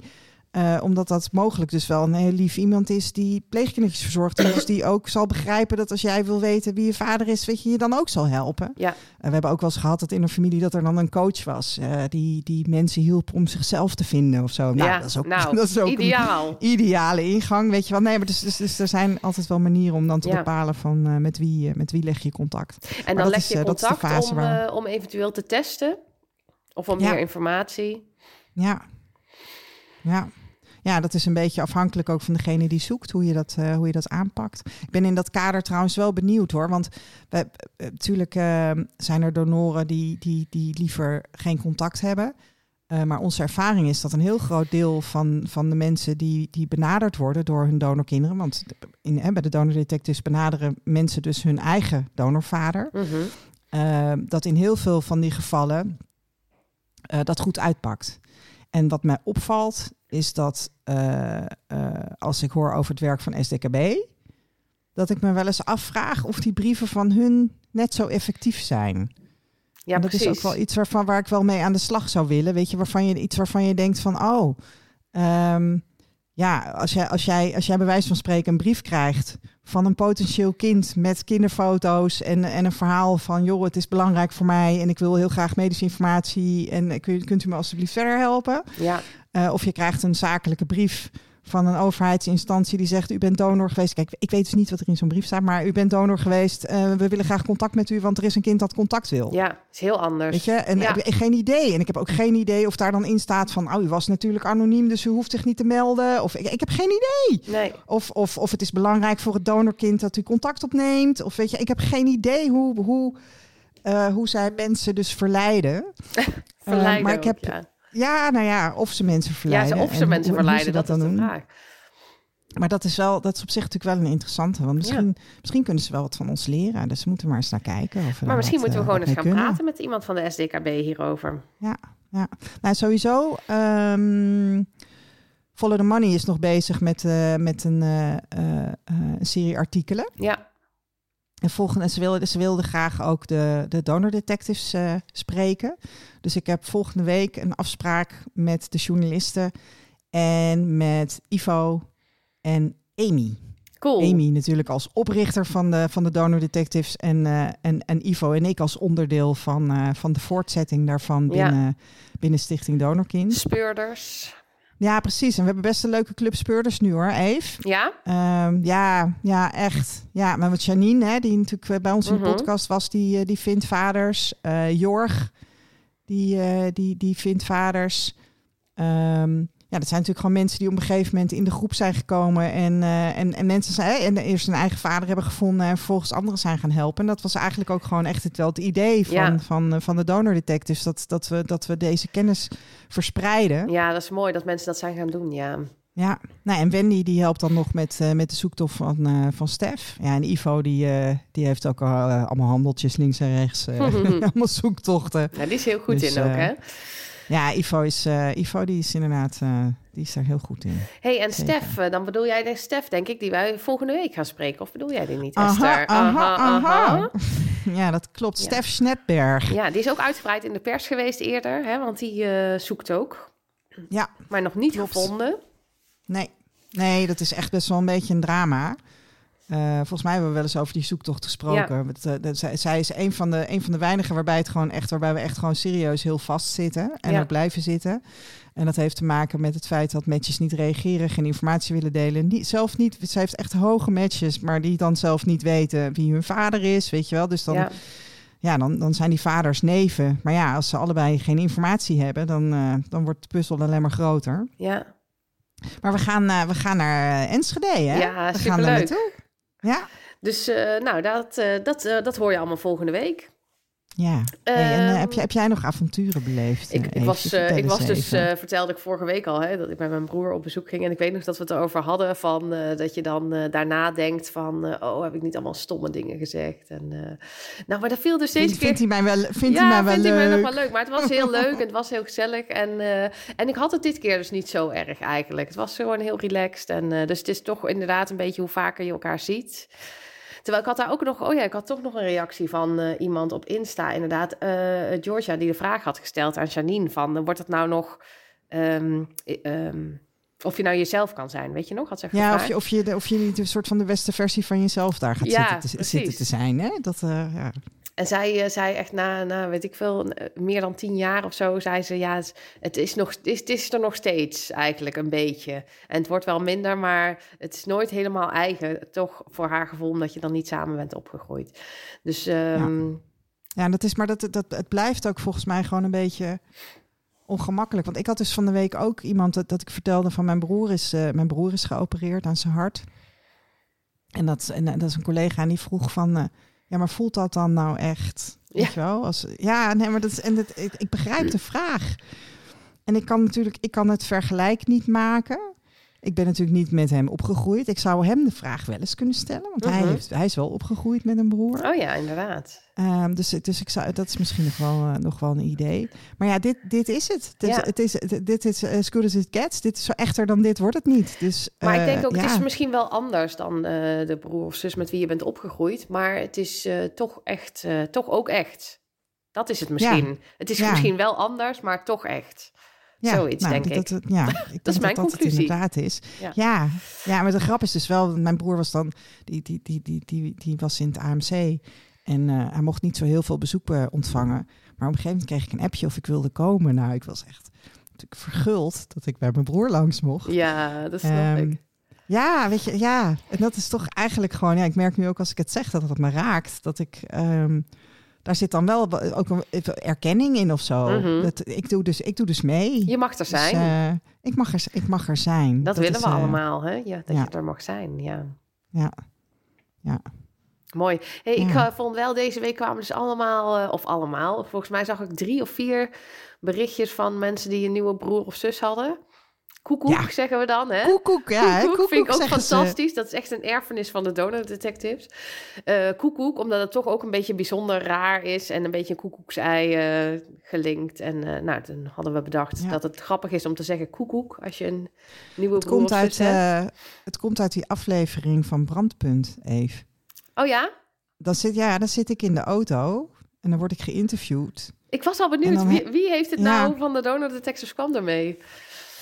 Eh, omdat dat mogelijk dus wel een heel lief iemand is die pleegkindertjes verzorgt. En dus die ook zal begrijpen dat als jij wil weten wie je vader is, weet je, je dan ook zal helpen. Ja. Eh, we hebben ook wel eens gehad dat in een familie dat er dan een coach was. eh, die, die mensen hielp om zichzelf te vinden of zo. Nou, ja. dat is ook, nou, dat is ook een ideaal. ideale ingang, weet je wel. Nee, maar dus, dus, dus er zijn altijd wel manieren om dan te Ja. bepalen van met, wie, met wie leg je contact. En dan dat leg is, je dat is contact fase om, waar- om eventueel te testen. Of om Ja. meer informatie. Ja. Ja. Ja, dat is een beetje afhankelijk ook van degene die zoekt, hoe je dat, eh, hoe je dat aanpakt. Ik ben in dat kader trouwens wel benieuwd hoor. Want we, eh, natuurlijk eh, zijn er donoren die, die, die liever geen contact hebben. Maar onze ervaring is dat een heel groot deel van, van de mensen die, die benaderd worden door hun donorkinderen. Want in, hè, bij de donordetectives benaderen mensen dus hun eigen donorvader. Mhm. dat in heel veel van die gevallen dat goed uitpakt. En wat mij opvalt is dat eh, eh, als ik hoor over het werk van SDKB, dat ik me wel eens afvraag of die brieven van hun net zo effectief zijn. Ja, En dat precies. is ook wel iets waarvan waar ik wel mee aan de slag zou willen. Weet je, waarvan je iets waarvan je denkt van oh, ehm, ja, als jij, als, jij, als jij bij wijze van spreken een brief krijgt van een potentieel kind met kinderfoto's en, en een verhaal van joh, het is belangrijk voor mij en ik wil heel graag medische informatie en kunt, kunt u me alsjeblieft verder helpen? Ja, Eh, of je krijgt een zakelijke brief van een overheidsinstantie die zegt: U bent donor geweest. Kijk, ik weet dus niet wat er in zo'n brief staat, maar u bent donor geweest. Eh, we willen graag contact met u, want er is een kind dat contact wil. ja, is heel anders. Weet je? En Ja. heb ik geen idee. En ik heb ook geen idee of daar dan in staat van: Oh, u was natuurlijk anoniem, dus u hoeft zich niet te melden. Of ik, ik heb geen idee. Nee, Of, of, of het is belangrijk voor het donorkind dat u contact opneemt. Of weet je, ik heb geen idee hoe, hoe, eh, hoe zij mensen dus verleiden. verleiden maar ik heb- ook, ja. Ja, nou ja, of ze mensen Ja, verleiden. ze, of ze hoe- mensen hoe ze verleiden, dat, dan is doen. Maar dat is, wel, dat is op zich natuurlijk wel een interessante. Want misschien, misschien kunnen ze wel wat van ons leren. Dus we moeten maar eens naar kijken. Of Maar misschien wat, moeten we eh, gewoon eens gaan praten met iemand van de SDKB hierover. kunnen. Ja. Nou, sowieso. ehm Follow the Money is nog bezig met, eh, met een, eh, een serie artikelen. Ja, En volgende, ze wilden, ze wilden graag ook de, de donor detectives eh, spreken. Dus ik heb volgende week een afspraak met de journalisten en met Ivo en Amy. cool. Amy natuurlijk als oprichter van de, van de Donor Detectives en, eh, en, en Ivo en ik als onderdeel van, eh, van de voortzetting daarvan Ja. binnen, binnen Stichting Donorkind. Speurders. Ja, precies. En we hebben best een leuke club speurders nu hoor, Eve. Ja, Ehm, ja, ja, echt. Ja, maar met Janine, hè, die natuurlijk eh, bij ons in de Mhm. podcast was, die, eh, die vindt vaders. Eh, Jorg, die, eh, die, die vindt vaders. Ja, dat zijn natuurlijk gewoon mensen die op een gegeven moment in de groep zijn gekomen en, eh, en, en mensen zijn en eerst een eigen vader hebben gevonden en vervolgens anderen zijn gaan helpen. En dat was eigenlijk ook gewoon echt het, wel het idee van, Ja. van, eh, van de donor detectives, dat, dat, we, dat we deze kennis verspreiden. ja, dat is mooi dat mensen dat zijn gaan doen, ja. Ja, nou, en Wendy die helpt dan nog met, eh, met de zoektocht van, van Stef. Ja, en Ivo die, die heeft ook al, allemaal handeltjes links en rechts. allemaal zoektochten. ja. Die is heel goed Dus, in ook, hè? Ja, Ivo is, eh, Ivo die is inderdaad eh, die is daar heel goed in. hey, en zeker. Stef, eh, dan bedoel jij de Stef, denk ik, die wij volgende week gaan spreken. Of bedoel jij die niet, Aha, Esther? aha, aha. Ja, dat klopt. Ja. Stef Schnetberg. Ja, die is ook uitgebreid in de pers geweest eerder, hè, want die zoekt ook. Ja. Maar nog niet Klopt. gevonden. Nee. nee, dat is echt best wel een beetje een drama. Eh, volgens mij hebben we wel eens over die zoektocht gesproken. Eh, dat- zij, zij is een van, de, een van de weinigen waarbij, het gewoon echt, waarbij we echt gewoon serieus heel vast zitten. En Ja. blijven zitten. En dat heeft te maken met het feit dat matches niet reageren, geen informatie willen delen. Niet, zelf niet, ze heeft echt hoge matches, maar die dan zelf niet weten wie hun vader is, weet je wel. Dus dan, ja. ja. dan, dan zijn die vaders neven. Maar ja, als ze allebei geen informatie hebben, dan, eh, dan wordt de puzzel alleen maar groter. ja. Maar we gaan, we gaan naar Enschede, hè? Ja, we gaan daar superleuk. naartoe. Ja, Dus eh, nou, dat, eh, dat, eh, dat hoor je allemaal volgende week. Ja. Hey, en eh, Ehm, heb, je, heb jij nog avonturen beleefd? Ik, eh, ik was, eh, ik was dus, vertelde ik vorige week al, hè, dat ik bij mijn broer op bezoek ging. En ik weet nog dat we het erover hadden van dat je dan daarna denkt van, oh, heb ik niet allemaal stomme dingen gezegd? En, nou, maar dat viel dus steeds Vindt, keer... vindt hij mij wel, vindt ja, hij mij wel vindt leuk? hij mij nog wel leuk. Maar het was heel leuk en het was heel gezellig. En, en ik had het dit keer dus niet zo erg eigenlijk. Het was gewoon heel relaxed. En, dus het is toch inderdaad een beetje hoe vaker je elkaar ziet. Terwijl ik had daar ook nog, oh ja, ik had toch nog een reactie van eh, iemand op Insta, inderdaad, eh, Georgia, die de vraag had gesteld aan Janine van, eh, wordt het nou nog, ehm, ehm, of je nou jezelf kan zijn, weet je nog? Had ze Ja, of je, of, je, de- of je niet een soort van de beste versie van jezelf daar gaat Ja, zitten, te, zitten te zijn. Hè? Dat, eh, ja. En zij eh, zei echt na, na, weet ik veel, eh, meer dan tien jaar of zo, zei ze, ja, het- is, nog, het is, is er nog steeds eigenlijk een beetje. En het wordt wel minder, maar het is nooit helemaal eigen, toch voor haar gevoel, omdat je dan niet samen bent opgegroeid. Dus ehm, Ja, dat is, maar dat, dat, het blijft ook volgens mij gewoon een beetje ongemakkelijk. Want ik had dus van de week ook iemand dat, ik vertelde van mijn broer is, eh, mijn broer is geopereerd aan zijn hart. En dat, en, dat is een collega en die vroeg van, ja, maar voelt dat dan nou echt? Weet Ja. je wel? Als, ja, nee, maar dat is, en dat, ik, ik begrijp de vraag. En ik kan natuurlijk, ik kan het vergelijk niet maken. Ik ben natuurlijk niet met hem opgegroeid. Ik zou hem de vraag wel eens kunnen stellen, want hij, Mhm. heeft, hij is wel opgegroeid met een broer. oh ja, inderdaad. Ehm, dus, dus ik zou, dat is misschien nog wel, eh, nog wel een idee. Maar ja, dit, dit is het. Het is, Ja. het is, dit is as good as it gets. Dit is zo echter dan dit wordt het niet. Dus, Maar ik eh, denk ook, ja. het is misschien wel anders dan eh, de broer of zus met wie je bent opgegroeid. Maar het is eh, toch echt, eh, toch ook echt. Dat is het misschien. Het is misschien wel anders, maar toch echt. Ja, zoiets, nou, denk dat, ik. Dat, ja, ik denk mijn dat dat het conclusie. inderdaad is. Ja. Ja. Ja, maar de grap is dus wel, mijn broer was dan, die, die, die, die, die, die was in het AMC. En eh, hij mocht niet zo heel veel bezoek eh, ontvangen. Maar op een gegeven moment kreeg ik een appje of ik wilde komen. Nou, ik was echt natuurlijk verguld dat ik bij mijn broer langs mocht. Ja, dat snap Ehm, ik. Ja, weet je, ja. En dat is toch eigenlijk gewoon, ja, ik merk nu ook als ik het zeg dat het me raakt. Dat ik, ehm, daar zit dan wel ook een erkenning in of zo. Mhm. dat, ik, doe dus, ik doe dus mee. Je mag er Dus, zijn. eh, ik, mag er, ik mag er zijn. dat, willen is, we eh, allemaal, hè? Ja, dat ja. je er mag zijn, ja. Ja, ja. Mooi. Hey, ik eh, vond wel, deze week kwamen dus allemaal, of allemaal, volgens mij zag ik drie of vier berichtjes van mensen die een nieuwe broer of zus hadden. Koekoek, Ja. zeggen we dan, hè? Koekoek, ja. Koekoek vind ik ook ze. fantastisch. Dat is echt een erfenis van de Donut Detectives. Eh koekoek, omdat het toch ook een beetje bijzonder raar is... en een beetje een koekoeksei eh, gelinkt. En eh, nou, toen hadden we bedacht Ja. dat het grappig is om te zeggen koekoek... als je een nieuwe Het komt, uit, hebt. het komt uit die aflevering van Brandpunt, Eve. Oh ja? Dan zit, ja, dan zit ik in de auto en dan word ik geïnterviewd. Ik was al benieuwd, dan wie, he- wie heeft het Ja. nou van de Donut Detectives kwam ermee?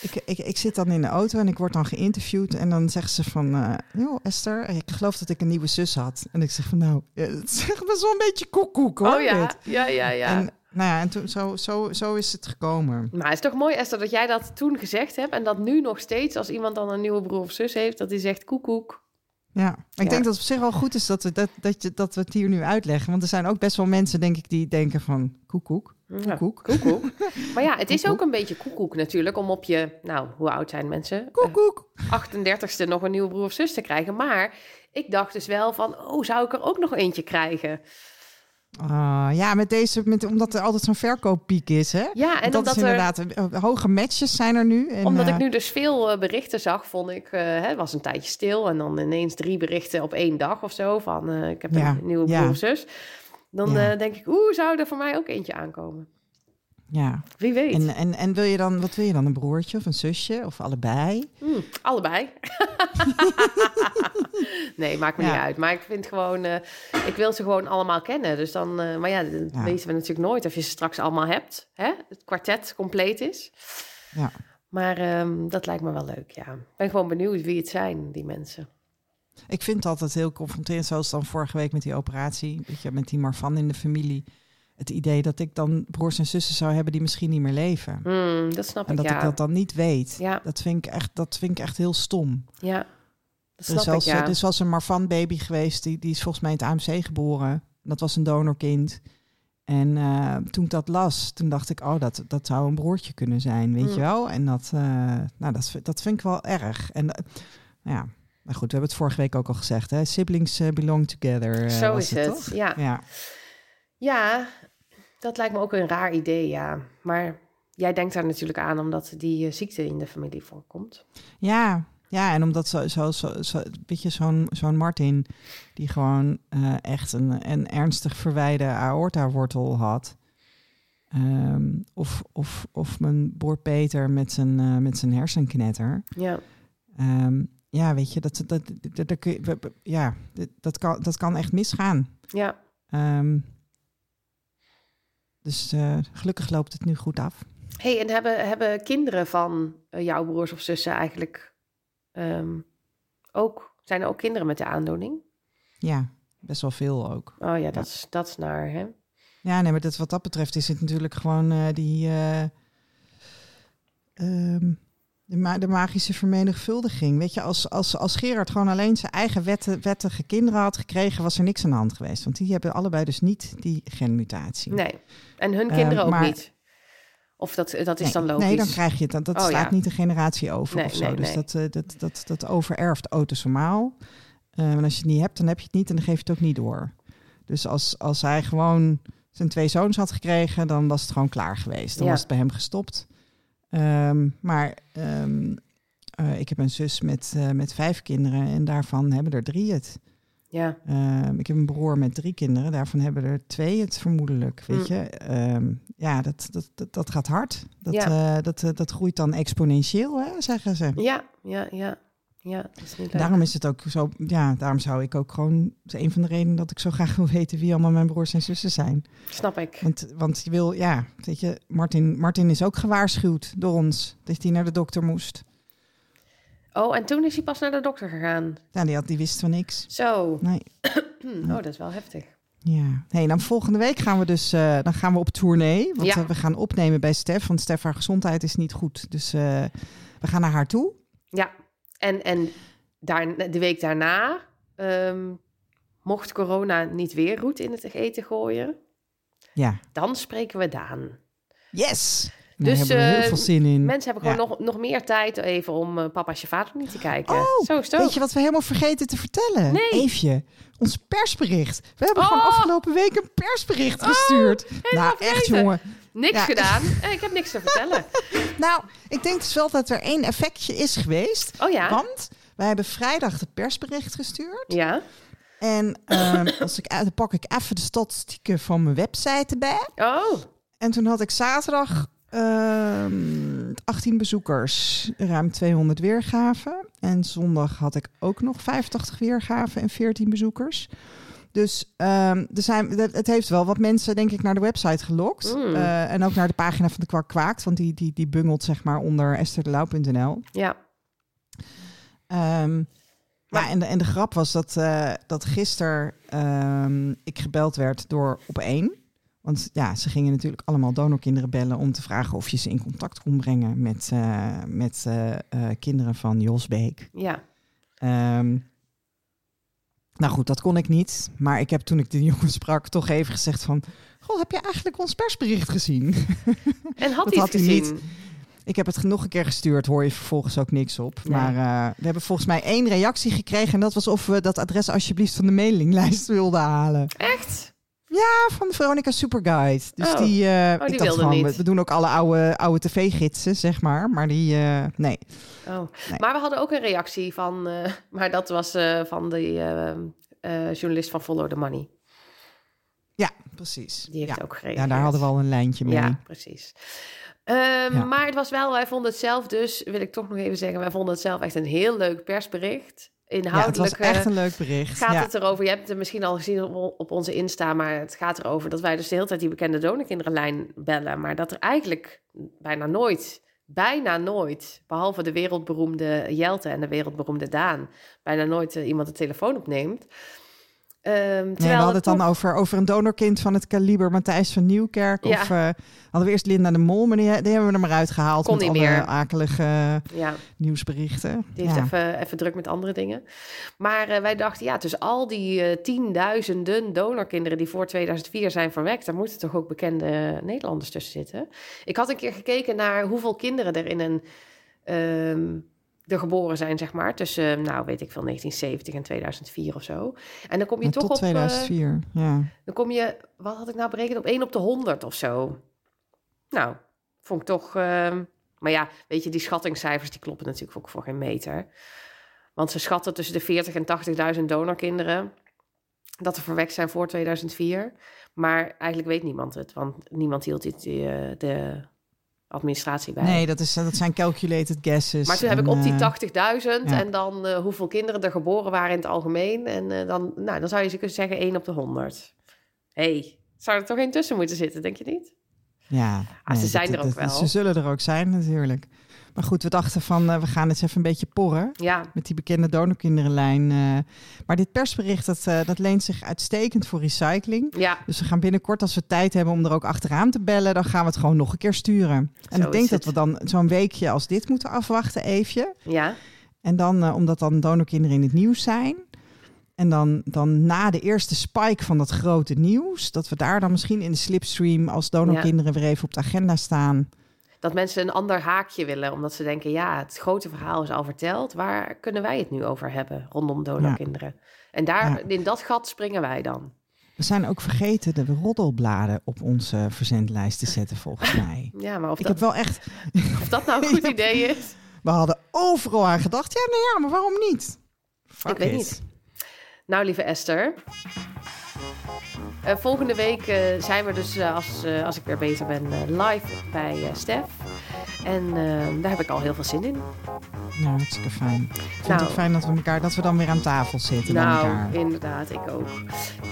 Ik, ik, ik zit dan in de auto en ik word dan geïnterviewd. En dan zeggen ze van, eh joh Esther, ik geloof dat ik een nieuwe zus had. En ik zeg van, nou, het is best wel een beetje koekoek hoor. oh ja, dit. ja, ja, ja. En, nou ja, en toen, zo, zo, zo is het gekomen. Maar het is toch mooi, Esther, dat jij dat toen gezegd hebt... en dat nu nog steeds, als iemand dan een nieuwe broer of zus heeft... dat hij zegt koekoek. Ja, ik Ja. denk dat het op zich wel goed is dat we, dat, dat, je, dat we het hier nu uitleggen. Want er zijn ook best wel mensen, denk ik, die denken van koekoek, Ja, koekoek, koekoek. Maar ja, het is ook een beetje koekoek natuurlijk... om op je, nou, hoe oud zijn mensen? Eh, koekoek. 38ste nog een nieuwe broer of zus te krijgen. Maar ik dacht dus wel van, oh, zou ik er ook nog eentje krijgen? Ah, ja, met deze, met, omdat er altijd zo'n verkooppiek is, hè? Ja, en dat omdat, is er, inderdaad, eh, hoge matches zijn er nu. En, omdat eh, ik nu dus veel eh, berichten zag, vond ik, eh, het was een tijdje stil. En dan ineens drie berichten op één dag of zo van, eh, ik heb Ja, een nieuwe ja. broer of zus. Dan Ja. eh, denk ik, oeh, zou er voor mij ook eentje aankomen? Ja. Wie weet. En, en, en wil je dan, wat wil je dan? Een broertje of een zusje of allebei? Hmm, allebei. nee, maakt me Ja. niet uit. Maar ik vind gewoon, eh, ik wil ze gewoon allemaal kennen. Dus dan, eh, maar ja, dat Ja. weten we natuurlijk nooit of je ze straks allemaal hebt. Hè? Het kwartet compleet is. Ja. Maar ehm, dat lijkt me wel leuk, ja. Ik ben gewoon benieuwd wie het zijn, die mensen. Ik vind het altijd heel confronterend, zoals dan vorige week met die operatie, weet je, met die Marvan in de familie. Het idee dat ik dan broers en zussen zou hebben die misschien niet meer leven. Hmm, dat snap En ik, dat ja. ik dat dan niet weet. Ja, Dat, vind ik echt, dat vind ik echt heel stom. ja. Dat snap is, zelfs, ik, ja. er is een Marvan-baby geweest, die, die is volgens mij in het AMC geboren. Dat was een donorkind. En eh, toen ik dat las, toen dacht ik, oh, dat, dat zou een broertje kunnen zijn, weet Mm. je wel? En dat, eh, nou, dat, vind- dat vind ik wel erg. En eh, ja, maar goed, we hebben het vorige week ook al gezegd, hè? Siblings eh, belong together. eh, Zo is het, toch? ja. Ja. Ja, dat lijkt me ook een raar idee, ja. Maar jij denkt daar natuurlijk aan omdat die eh, ziekte in de familie voorkomt. Ja, ja, en omdat zo, zo, zo, zo weet je, zo'n zo'n Martin, die gewoon eh, echt een, een ernstig verwijde aorta-wortel had. Ehm, of, of, of mijn broer Peter met zijn, met zijn hersenknetter. Ja, Ehm, ja, weet je, dat, dat, dat, dat, ja, dat- dat, kan, dat kan echt misgaan. ja. Ehm, dus eh, gelukkig loopt het nu goed af. hey, en hebben, hebben kinderen van eh, jouw broers of zussen eigenlijk ehm, ook... Zijn er ook kinderen met de aandoening? Ja, best wel veel ook. Oh ja, dat, Is, dat is naar, hè? Ja, nee, maar dat, wat dat betreft is het natuurlijk gewoon eh, die. ehm, de, ma- de magische vermenigvuldiging. Weet je, als, als, als Gerard gewoon alleen zijn eigen wette, wettige kinderen had gekregen, was er niks aan de hand geweest. Want die hebben allebei dus niet die genmutatie. Nee. En hun Eh, kinderen ook maar- niet? Of dat, dat is nee, dan logisch? Nee, dan krijg je het. Dat, dat Oh, slaat ja. niet een generatie over Nee, of zo. nee, dus. Dat, eh, dat, dat, dat overerft autosomaal. Eh en als je het niet hebt, dan heb je het niet en dan geef je het ook niet door. Dus als, als hij gewoon zijn twee zoons had gekregen, dan was het gewoon klaar geweest. Dan Ja. was het bij hem gestopt. Ehm, maar ehm, eh, ik heb een zus met, eh, met vijf kinderen en daarvan hebben er drie het. Ja, Ehm, ik heb een broer met drie kinderen, daarvan hebben er twee het vermoedelijk. Weet Mm. je, Ehm, ja, dat, dat, dat, dat gaat hard. Dat, Ja. eh, dat, dat groeit dan exponentieel, hè, zeggen ze. ja, ja, ja. Ja, dat is niet leuk. Daarom is het ook zo, ja, daarom zou ik ook gewoon, dat is een van de redenen dat ik zo graag wil weten wie allemaal mijn broers en zussen zijn. Snap ik. Want, want je wil, ja, weet je, Martin, Martin is ook gewaarschuwd door ons dat hij naar de dokter moest. Oh, en toen is hij pas naar de dokter gegaan. Nou, die, had, die wist van niks. Zo. Nee. Oh, dat is wel heftig. Ja, hey, dan volgende week gaan we dus eh, dan gaan we op tournee. Want Ja. eh, we gaan opnemen bij Stef, want Stef haar gezondheid is niet goed. Dus eh, we gaan naar haar toe. Ja, en, en daar, de week daarna, ehm, mocht corona niet weer roet in het eten gooien, Ja, dan spreken we Daan. yes! Dus, Daar hebben heel eh, veel zin in. Mensen hebben gewoon Ja. nog, nog meer tijd even om eh, papa als je vader niet te kijken. Oh, Zo is. Weet je wat we helemaal vergeten te vertellen? Nee. Eefje, ons persbericht. We hebben Oh. gewoon afgelopen week een persbericht gestuurd. nou, echt jongen. Niks Ja. gedaan. Eh, Ik heb niks te vertellen. Nou, ik denk dus wel dat er één effectje is geweest. Oh ja? Want wij hebben vrijdag het persbericht gestuurd. Ja. En ehm, als ik, dan pak ik even de statistieken van mijn website erbij. Oh, En toen had ik zaterdag ehm 18 bezoekers, ruim 200 weergaven. En zondag had ik ook nog 85 weergaven en 14 bezoekers. Dus ehm, er zijn, het heeft wel wat mensen, denk ik, naar de website gelokt. Mm. Eh, en ook naar de pagina van de Kwak Kwaakt, want die, die, die bungelt zeg maar onder estherdelauw.nl. ja. Ehm Maar- ja, en de, en de grap was dat, eh, dat gisteren ehm, ik gebeld werd door op één. Want ja, ze gingen natuurlijk allemaal donorkinderen bellen om te vragen of je ze in contact kon brengen met, eh, met eh, eh, kinderen van Jos Beek. Ja. Ehm, nou goed, dat kon ik niet. Maar ik heb toen ik de jongen sprak toch even gezegd van... Goh, heb je eigenlijk ons persbericht gezien? En had Dat hij het gezien? niet. Ik heb het nog een keer gestuurd, hoor je vervolgens ook niks op. Nee. Maar we hebben volgens mij één reactie gekregen. En dat was of we dat adres alsjeblieft van de mailinglijst wilden halen. Echt? Ja, van Veronica Superguide. Dus Oh. die, eh, die ik dacht wilde gewoon, niet. we, doen ook alle oude, oude tv-gidsen, zeg maar. Maar die, eh, nee. Oh. Nee. Maar we hadden ook een reactie van, eh, maar dat was van de journalist van Follow the Money. precies. Die heeft ja. ook gereageerd. Ja, daar hadden we al een lijntje mee. Ja, precies. Ehm, Ja. Maar het was wel, wij vonden het zelf dus, wil ik toch nog even zeggen, wij vonden het zelf echt een heel leuk persbericht. Ja, het Inhoudelijk was echt eh, een leuk bericht. gaat ja. het erover, je hebt het misschien al gezien op, op onze Insta, maar het gaat erover dat wij dus de hele tijd die bekende donorkinderenlijn bellen, maar dat er eigenlijk bijna nooit, bijna nooit, behalve de wereldberoemde Jelte en de wereldberoemde Daan, bijna nooit eh, iemand de telefoon opneemt. Terwijl Nee, we hadden het dan toch- over, over een donorkind van het kaliber Matthijs van Nieuwkerk. Ja. Of eh, hadden we eerst Linda de Mol, maar die, die hebben we er maar uitgehaald. Kon met alle meer. akelige Ja. nieuwsberichten. Die heeft ja. even, even druk met andere dingen. Maar eh, wij dachten, ja, tussen al die eh, tienduizenden donorkinderen die voor 2004 zijn verwekt, daar moeten toch ook bekende Nederlanders tussen zitten. Ik had een keer gekeken naar hoeveel kinderen er in een. ehm, er geboren zijn, zeg maar, tussen, nou weet ik veel, 1970 en 2004 of zo. En dan kom je Ja, toch tot op. eh, 2004, ja. dan kom je, wat had ik nou berekend, op 1 op de 100 of zo. Nou, vond ik toch. ehm, maar ja, weet je, die schattingscijfers die kloppen natuurlijk ook voor geen meter. Want ze schatten tussen de 40 en 80.000 donorkinderen dat er verwekt zijn voor 2004. Maar eigenlijk weet niemand het, want niemand hield dit, die, eh, de administratie bij. Nee, dat, is, dat zijn calculated guesses. Maar toen heb ik op die eh, 80.000 ja. en dan eh, hoeveel kinderen er geboren waren in het algemeen. En eh, dan, nou, dan zou je ze kunnen zeggen 1 op de 100. hey, zou er toch één tussen moeten zitten, denk je niet? Ja, Ah, ze zijn er ook wel. Ze zullen er ook zijn, natuurlijk. Maar goed, we dachten van, eh, we gaan eens even een beetje porren. Ja, Met die bekende donorkinderenlijn. eh. maar dit persbericht, dat, eh, dat leent zich uitstekend voor recycling. ja, Dus we gaan binnenkort, als we tijd hebben om er ook achteraan te bellen, dan gaan we het gewoon nog een keer sturen. En Zo ik denk dat we dan zo'n weekje als dit moeten afwachten, even. ja. En dan, omdat dan donorkinderen in het nieuws zijn. En dan, dan na de eerste spike van dat grote nieuws, dat we daar dan misschien in de slipstream als donorkinderen weer even op de agenda staan. Dat mensen een ander haakje willen, omdat ze denken, ja, het grote verhaal is al verteld. Waar kunnen wij het nu over hebben rondom donorkinderen? En daar, Ja. in dat gat springen wij dan. We zijn ook vergeten de roddelbladen op onze verzendlijst te zetten, volgens mij. Ja, maar of, Ik dat, heb wel echt, of dat nou een goed idee is, we hadden overal aan gedacht. Ja, nee, ja, maar waarom niet? Fuck Ik weet it. niet. Nou, lieve Esther. Eh, volgende week eh, zijn we dus, eh, als, als ik weer bezig ben, live bij Stef. En daar heb ik al heel veel zin in. Nou, hartstikke fijn. Ik vind Nou. het ook fijn dat we elkaar, dat we dan weer aan tafel zitten bij nou, elkaar. inderdaad, ik ook.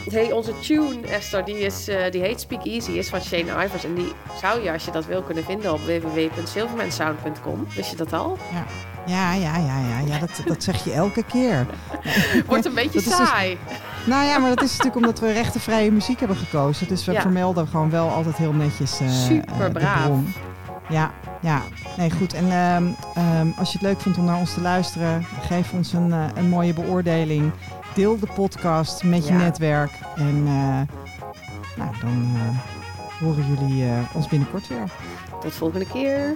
Hey, onze tune, Esther, die, is, die heet Speak Easy, is van Shane Ivers. En die zou je, als je dat wil, kunnen vinden op www.silvermansound.com. Wist je dat al? Ja, ja, ja, ja, ja, ja dat, dat zeg je elke keer. Wordt een beetje Dat dus- saai. Nou ja, maar dat is natuurlijk omdat we rechtenvrije muziek hebben gekozen. Dus we Ja. vermelden gewoon wel altijd heel netjes eh, Super eh, de braaf. bron. Ja, ja. Nee, goed. En ehm, ehm, als je het leuk vond om naar ons te luisteren, geef ons een, eh, een mooie beoordeling. Deel de podcast met je netwerk. En eh, nou, dan eh, horen jullie eh, ons binnenkort weer. Tot volgende keer.